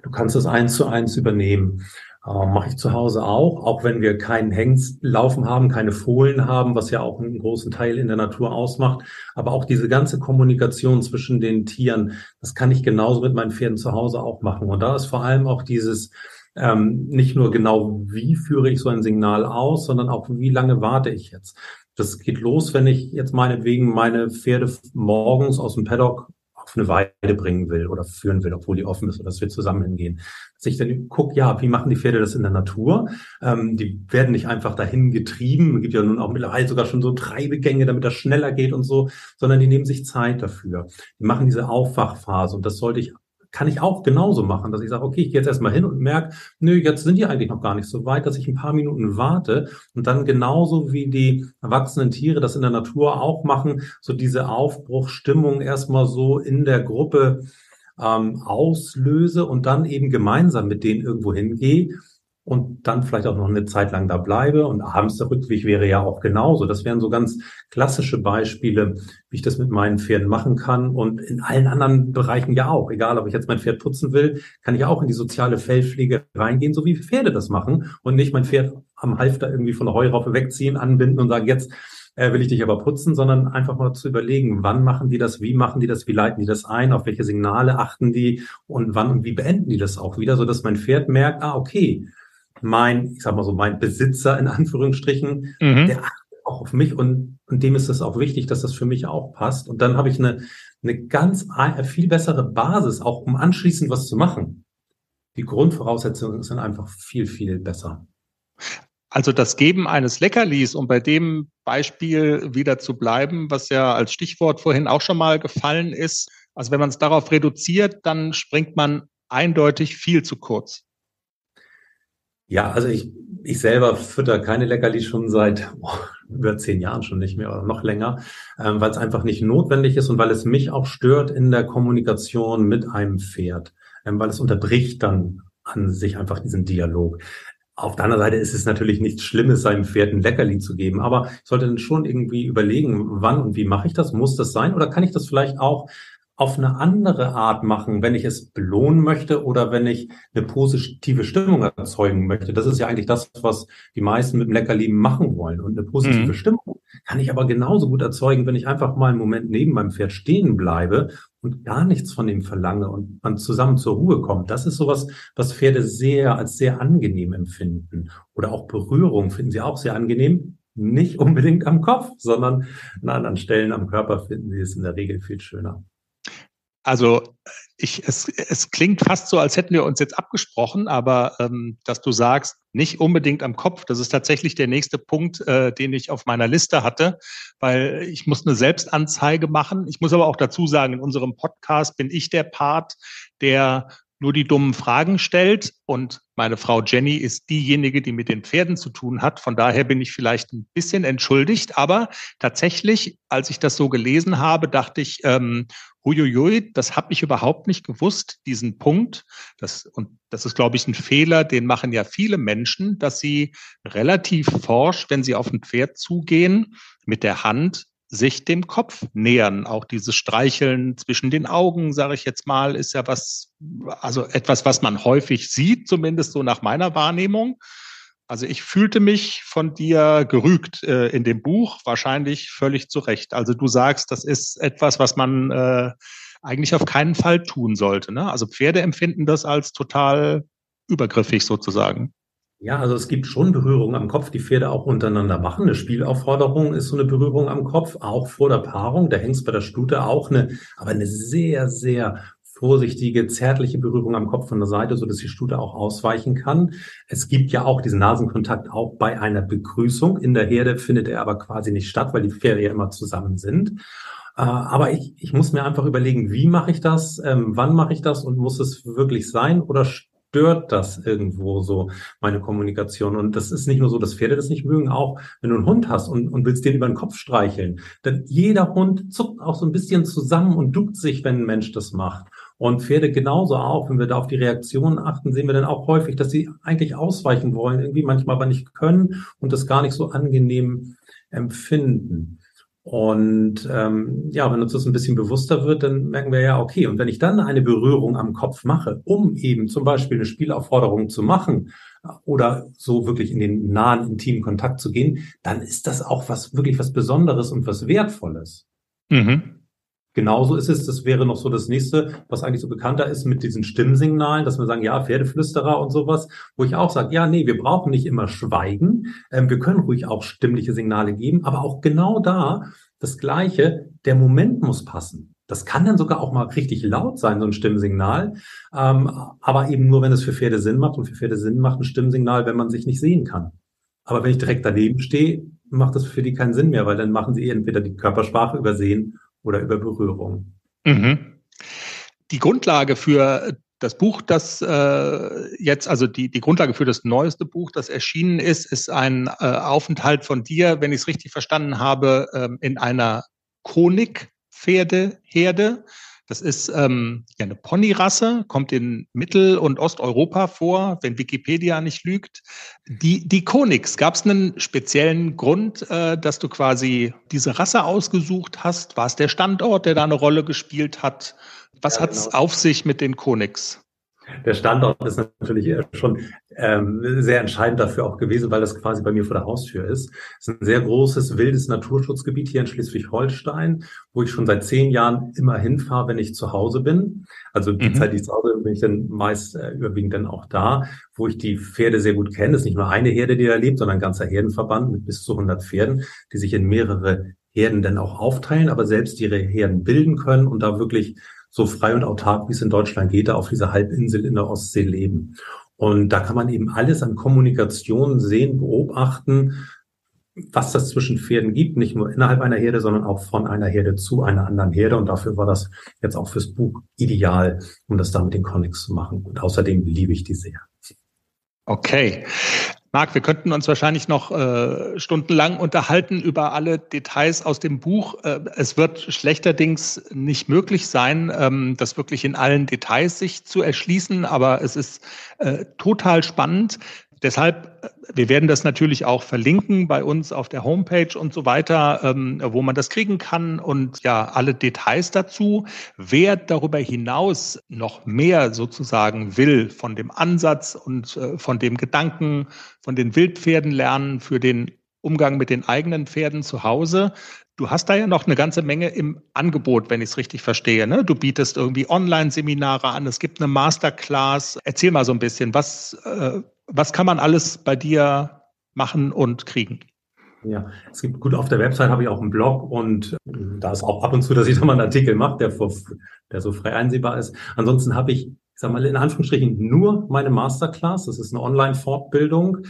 Speaker 6: Du kannst es eins zu eins übernehmen. Äh, Mache ich zu Hause auch, auch wenn wir keinen Hengst laufen haben, keine Fohlen haben, was ja auch einen großen Teil in der Natur ausmacht. Aber auch diese ganze Kommunikation zwischen den Tieren, das kann ich genauso mit meinen Pferden zu Hause auch machen. Und da ist vor allem auch dieses, ähm, nicht nur genau, wie führe ich so ein Signal aus, sondern auch, wie lange warte ich jetzt. Das geht los, wenn ich jetzt meinetwegen meine Pferde morgens aus dem Paddock auf eine Weide bringen will oder führen will, obwohl die offen ist oder dass wir zusammen hingehen. Dass ich dann gucke, ja, wie machen die Pferde das in der Natur? Ähm, die werden nicht einfach dahin getrieben. Es gibt ja nun auch mittlerweile sogar schon so Treibegänge, damit das schneller geht und so, sondern die nehmen sich Zeit dafür. Die machen diese Aufwachphase und das sollte ich kann ich auch genauso machen, dass ich sage, okay, ich gehe jetzt erstmal hin und merke, nö, jetzt sind die eigentlich noch gar nicht so weit, dass ich ein paar Minuten warte und dann genauso wie die erwachsenen Tiere das in der Natur auch machen, so diese Aufbruchstimmung erstmal so in der Gruppe ähm, auslöse und dann eben gemeinsam mit denen irgendwo hingehe und dann vielleicht auch noch eine Zeit lang da bleibe und abends der Rückweg wäre ja auch genauso. Das wären so ganz klassische Beispiele, wie ich das mit meinen Pferden machen kann und in allen anderen Bereichen ja auch. Egal, ob ich jetzt mein Pferd putzen will, kann ich auch in die soziale Fellpflege reingehen, so wie Pferde das machen und nicht mein Pferd am Halfter irgendwie von der Heuraufe wegziehen, anbinden und sagen, jetzt äh, will ich dich aber putzen, sondern einfach mal zu überlegen, wann machen die das, wie machen die das, wie leiten die das ein, auf welche Signale achten die und wann und wie beenden die das auch wieder, so dass mein Pferd merkt, ah, okay, mein, ich sag mal so, mein Besitzer in Anführungsstrichen, mhm. der achtet auch auf mich und, und dem ist es auch wichtig, dass das für mich auch passt. Und dann habe ich eine, eine ganz viel bessere Basis, auch um anschließend was zu machen. Die Grundvoraussetzungen sind einfach viel, viel besser.
Speaker 3: Also das Geben eines Leckerlis, um bei dem Beispiel wieder zu bleiben, was ja als Stichwort vorhin auch schon mal gefallen ist. Also wenn man es darauf reduziert, dann springt man eindeutig viel zu kurz.
Speaker 6: Ja, also ich, ich selber fütter keine Leckerlis schon seit oh, über zehn Jahren schon nicht mehr oder noch länger, ähm, weil es einfach nicht notwendig ist und weil es mich auch stört in der Kommunikation mit einem Pferd, ähm, weil es unterbricht dann an sich einfach diesen Dialog. Auf der anderen Seite ist es natürlich nichts Schlimmes, seinem Pferd ein Leckerli zu geben, aber ich sollte dann schon irgendwie überlegen, wann und wie mache ich das? Muss das sein? Oder kann ich das vielleicht auch auf eine andere Art machen, wenn ich es belohnen möchte oder wenn ich eine positive Stimmung erzeugen möchte. Das ist ja eigentlich das, was die meisten mit dem Leckerli machen wollen. Und eine positive mhm. Stimmung kann ich aber genauso gut erzeugen, wenn ich einfach mal einen Moment neben meinem Pferd stehen bleibe und gar nichts von ihm verlange und man zusammen zur Ruhe kommt. Das ist sowas, was Pferde sehr als sehr angenehm empfinden. Oder auch Berührung finden sie auch sehr angenehm. Nicht unbedingt am Kopf, sondern an anderen Stellen am Körper finden sie es in der Regel viel schöner.
Speaker 3: Also ich, es, es klingt fast so, als hätten wir uns jetzt abgesprochen, aber ähm, dass du sagst, nicht unbedingt am Kopf, das ist tatsächlich der nächste Punkt, äh, den ich auf meiner Liste hatte, weil ich muss eine Selbstanzeige machen. Ich muss aber auch dazu sagen, in unserem Podcast bin ich der Part, der nur die dummen Fragen stellt und meine Frau Jenny ist diejenige, die mit den Pferden zu tun hat. Von daher bin ich vielleicht ein bisschen entschuldigt, aber tatsächlich, als ich das so gelesen habe, dachte ich, ähm, huiuiui, das habe ich überhaupt nicht gewusst, diesen Punkt. Das, und das ist, glaube ich, ein Fehler, den machen ja viele Menschen, dass sie relativ forsch, wenn sie auf ein Pferd zugehen, mit der Hand sich dem Kopf nähern. Auch dieses Streicheln zwischen den Augen, sage ich jetzt mal, ist ja was, also etwas, was man häufig sieht, zumindest so nach meiner Wahrnehmung. Also ich fühlte mich von dir gerügt äh, in dem Buch, wahrscheinlich völlig zu Recht. Also du sagst, das ist etwas, was man äh, eigentlich auf keinen Fall tun sollte. Ne? Also Pferde empfinden das als total übergriffig sozusagen.
Speaker 6: Ja, also es gibt schon Berührungen am Kopf, die Pferde auch untereinander machen. Eine Spielaufforderung ist so eine Berührung am Kopf, auch vor der Paarung. Da hängt es bei der Stute auch eine, aber eine sehr, sehr vorsichtige, zärtliche Berührung am Kopf von der Seite, so dass die Stute auch ausweichen kann. Es gibt ja auch diesen Nasenkontakt auch bei einer Begrüßung. In der Herde findet er aber quasi nicht statt, weil die Pferde ja immer zusammen sind. Äh, aber ich, ich muss mir einfach überlegen, wie mache ich das, ähm, wann mache ich das und muss es wirklich sein oder stört das irgendwo so meine Kommunikation. Und das ist nicht nur so, dass Pferde das nicht mögen, auch wenn du einen Hund hast und, und willst den über den Kopf streicheln. Denn jeder Hund zuckt auch so ein bisschen zusammen und duckt sich, wenn ein Mensch das macht. Und Pferde genauso auch, wenn wir da auf die Reaktionen achten, sehen wir dann auch häufig, dass sie eigentlich ausweichen wollen, irgendwie manchmal aber nicht können und das gar nicht so angenehm empfinden. Und ähm, ja, wenn uns das ein bisschen bewusster wird, dann merken wir ja, okay, und wenn ich dann eine Berührung am Kopf mache, um eben zum Beispiel eine Spielaufforderung zu machen oder so wirklich in den nahen, intimen Kontakt zu gehen, dann ist das auch was wirklich was Besonderes und was Wertvolles. Mhm. Genauso ist es, das wäre noch so das nächste, was eigentlich so bekannter ist mit diesen Stimmsignalen, dass wir sagen, ja, Pferdeflüsterer und sowas, wo ich auch sage, ja, nee, wir brauchen nicht immer Schweigen, ähm, wir können ruhig auch stimmliche Signale geben, aber auch genau da das Gleiche, der Moment muss passen. Das kann dann sogar auch mal richtig laut sein, so ein Stimmsignal, ähm, aber eben nur, wenn es für Pferde Sinn macht und für Pferde Sinn macht ein Stimmsignal, wenn man sich nicht sehen kann. Aber wenn ich direkt daneben stehe, macht das für die keinen Sinn mehr, weil dann machen sie entweder die Körpersprache übersehen oder über Berührung. Mhm.
Speaker 3: Die Grundlage für das Buch, das äh, jetzt, also die, die Grundlage für das neueste Buch, das erschienen ist, ist ein äh, Aufenthalt von dir, wenn ich es richtig verstanden habe, ähm, in einer Konig-Pferdeherde. Das ist ähm, ja eine Ponyrasse, kommt in Mittel- und Osteuropa vor, wenn Wikipedia nicht lügt. Die, die Konix, gab es einen speziellen Grund, äh, dass du quasi diese Rasse ausgesucht hast? War es der Standort, der da eine Rolle gespielt hat? Was ja, hat's genau. auf sich mit den Konix?
Speaker 6: Der Standort ist natürlich schon ähm, sehr entscheidend dafür auch gewesen, weil das quasi bei mir vor der Haustür ist. Es ist ein sehr großes, wildes Naturschutzgebiet hier in Schleswig-Holstein, wo ich schon seit zehn Jahren immer hinfahre, wenn ich zu Hause bin. Also die mhm. Zeit, die ich zu Hause bin, bin ich dann meist äh, überwiegend dann auch da, wo ich die Pferde sehr gut kenne. Es ist nicht nur eine Herde, die da lebt, sondern ein ganzer Herdenverband mit bis zu 100 Pferden, die sich in mehrere Herden dann auch aufteilen, aber selbst ihre Herden bilden können und da wirklich so frei und autark, wie es in Deutschland geht, da auf dieser Halbinsel in der Ostsee leben. Und da kann man eben alles an Kommunikation sehen, beobachten, was das zwischen Pferden gibt, nicht nur innerhalb einer Herde, sondern auch von einer Herde zu einer anderen Herde. Und dafür war das jetzt auch fürs Buch ideal, um das da mit den Comics zu machen. Und außerdem liebe ich die sehr.
Speaker 2: Okay. Marc, wir könnten uns wahrscheinlich noch äh, stundenlang unterhalten über alle Details aus dem Buch. Äh, es wird schlechterdings nicht möglich sein, ähm, das wirklich in allen Details sich zu erschließen, aber es ist äh, total spannend. Deshalb, äh, wir werden das natürlich auch verlinken bei uns auf der Homepage und so weiter, ähm, wo man das kriegen kann und ja, alle Details dazu. Wer darüber hinaus noch mehr sozusagen will von dem Ansatz und äh, von dem Gedanken, von den Wildpferden lernen für den Umgang mit den eigenen Pferden zu Hause. Du hast da ja noch eine ganze Menge im Angebot, wenn ich es richtig verstehe. Ne? Du bietest irgendwie Online-Seminare an, es gibt eine Masterclass. Erzähl mal so ein bisschen, was, äh, was kann man alles bei dir machen und kriegen?
Speaker 6: Ja, es gibt gut auf der Website habe ich auch einen Blog und äh, da ist auch ab und zu, dass ich da mal einen Artikel mache, der, der so frei einsehbar ist. Ansonsten habe ich, ich sag mal in Anführungsstrichen nur meine Masterclass. Das ist eine Online-Fortbildung.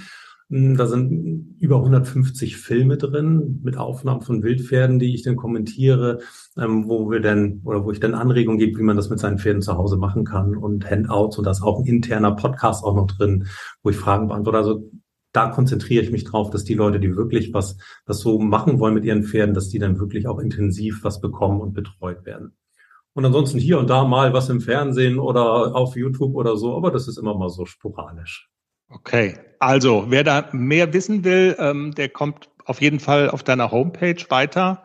Speaker 6: Hm, da sind über 150 Filme drin mit Aufnahmen von Wildpferden, die ich dann kommentiere, ähm, wo wir dann oder wo ich dann Anregungen gebe, wie man das mit seinen Pferden zu Hause machen kann und Handouts und da ist auch ein interner Podcast auch noch drin, wo ich Fragen beantworte. Also da konzentriere ich mich drauf, dass die Leute, die wirklich was, was so machen wollen mit ihren Pferden, dass die dann wirklich auch intensiv was bekommen und betreut werden. Und ansonsten hier und da mal was im Fernsehen oder auf YouTube oder so, aber das ist immer mal so sporadisch.
Speaker 2: Okay, also wer da mehr wissen will, ähm, der kommt auf jeden Fall auf deiner Homepage weiter.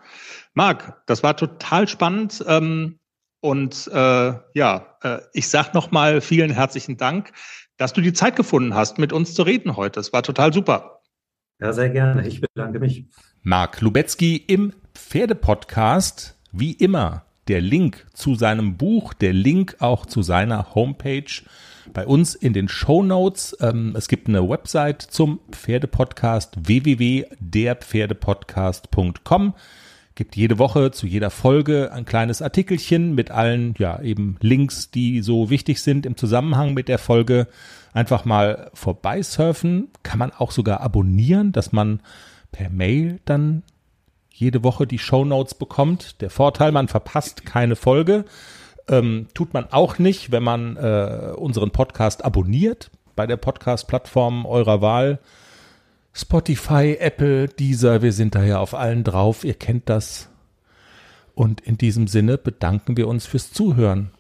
Speaker 2: Marc, das war total spannend. Ähm, und äh, ja, äh, ich sag nochmal vielen herzlichen Dank, dass du die Zeit gefunden hast, mit uns zu reden heute. Es war total super.
Speaker 6: Ja, sehr gerne. Ich bedanke mich.
Speaker 3: Marc Lubetzky im Pferdepodcast. Wie immer der Link zu seinem Buch, der Link auch zu seiner Homepage bei uns in den Show Notes. Ähm, es gibt eine Website zum Pferdepodcast www.derpferdepodcast.com. Gibt jede Woche zu jeder Folge ein kleines Artikelchen mit allen, ja, eben Links, die so wichtig sind im Zusammenhang mit der Folge. Einfach mal vorbeisurfen. Kann man auch sogar abonnieren, dass man per Mail dann jede Woche die Show Notes bekommt. Der Vorteil, man verpasst keine Folge. Ähm, tut man auch nicht, wenn man äh, unseren Podcast abonniert bei der Podcast-Plattform eurer Wahl. Spotify, Apple, Deezer, wir sind da ja auf allen drauf, ihr kennt das. Und in diesem Sinne bedanken wir uns fürs Zuhören.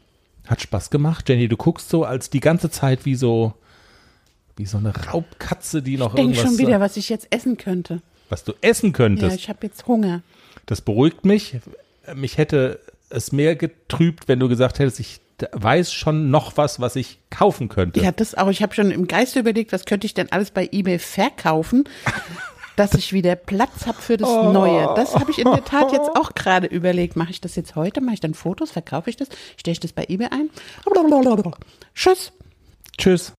Speaker 3: Hat Spaß gemacht. Jenny, du guckst so als die ganze Zeit wie so, wie so eine Raubkatze, die noch
Speaker 4: ich
Speaker 3: irgendwas.
Speaker 4: Ich denke schon wieder, was ich jetzt essen könnte.
Speaker 3: Was du essen könntest.
Speaker 4: Ja, ich habe jetzt Hunger.
Speaker 3: Das beruhigt mich. Mich hätte es mehr getrübt, wenn du gesagt hättest, ich weiß schon noch was, was ich kaufen könnte.
Speaker 4: Ja, das auch. Ich habe schon im Geiste überlegt, was könnte ich denn alles bei eBay verkaufen, dass ich wieder Platz habe für das oh. Neue. Das habe ich in der Tat jetzt auch gerade überlegt. Mache ich das jetzt heute? Mache ich dann Fotos? Verkaufe ich das? Stelle ich das bei eBay ein? Tschüss.
Speaker 3: Tschüss.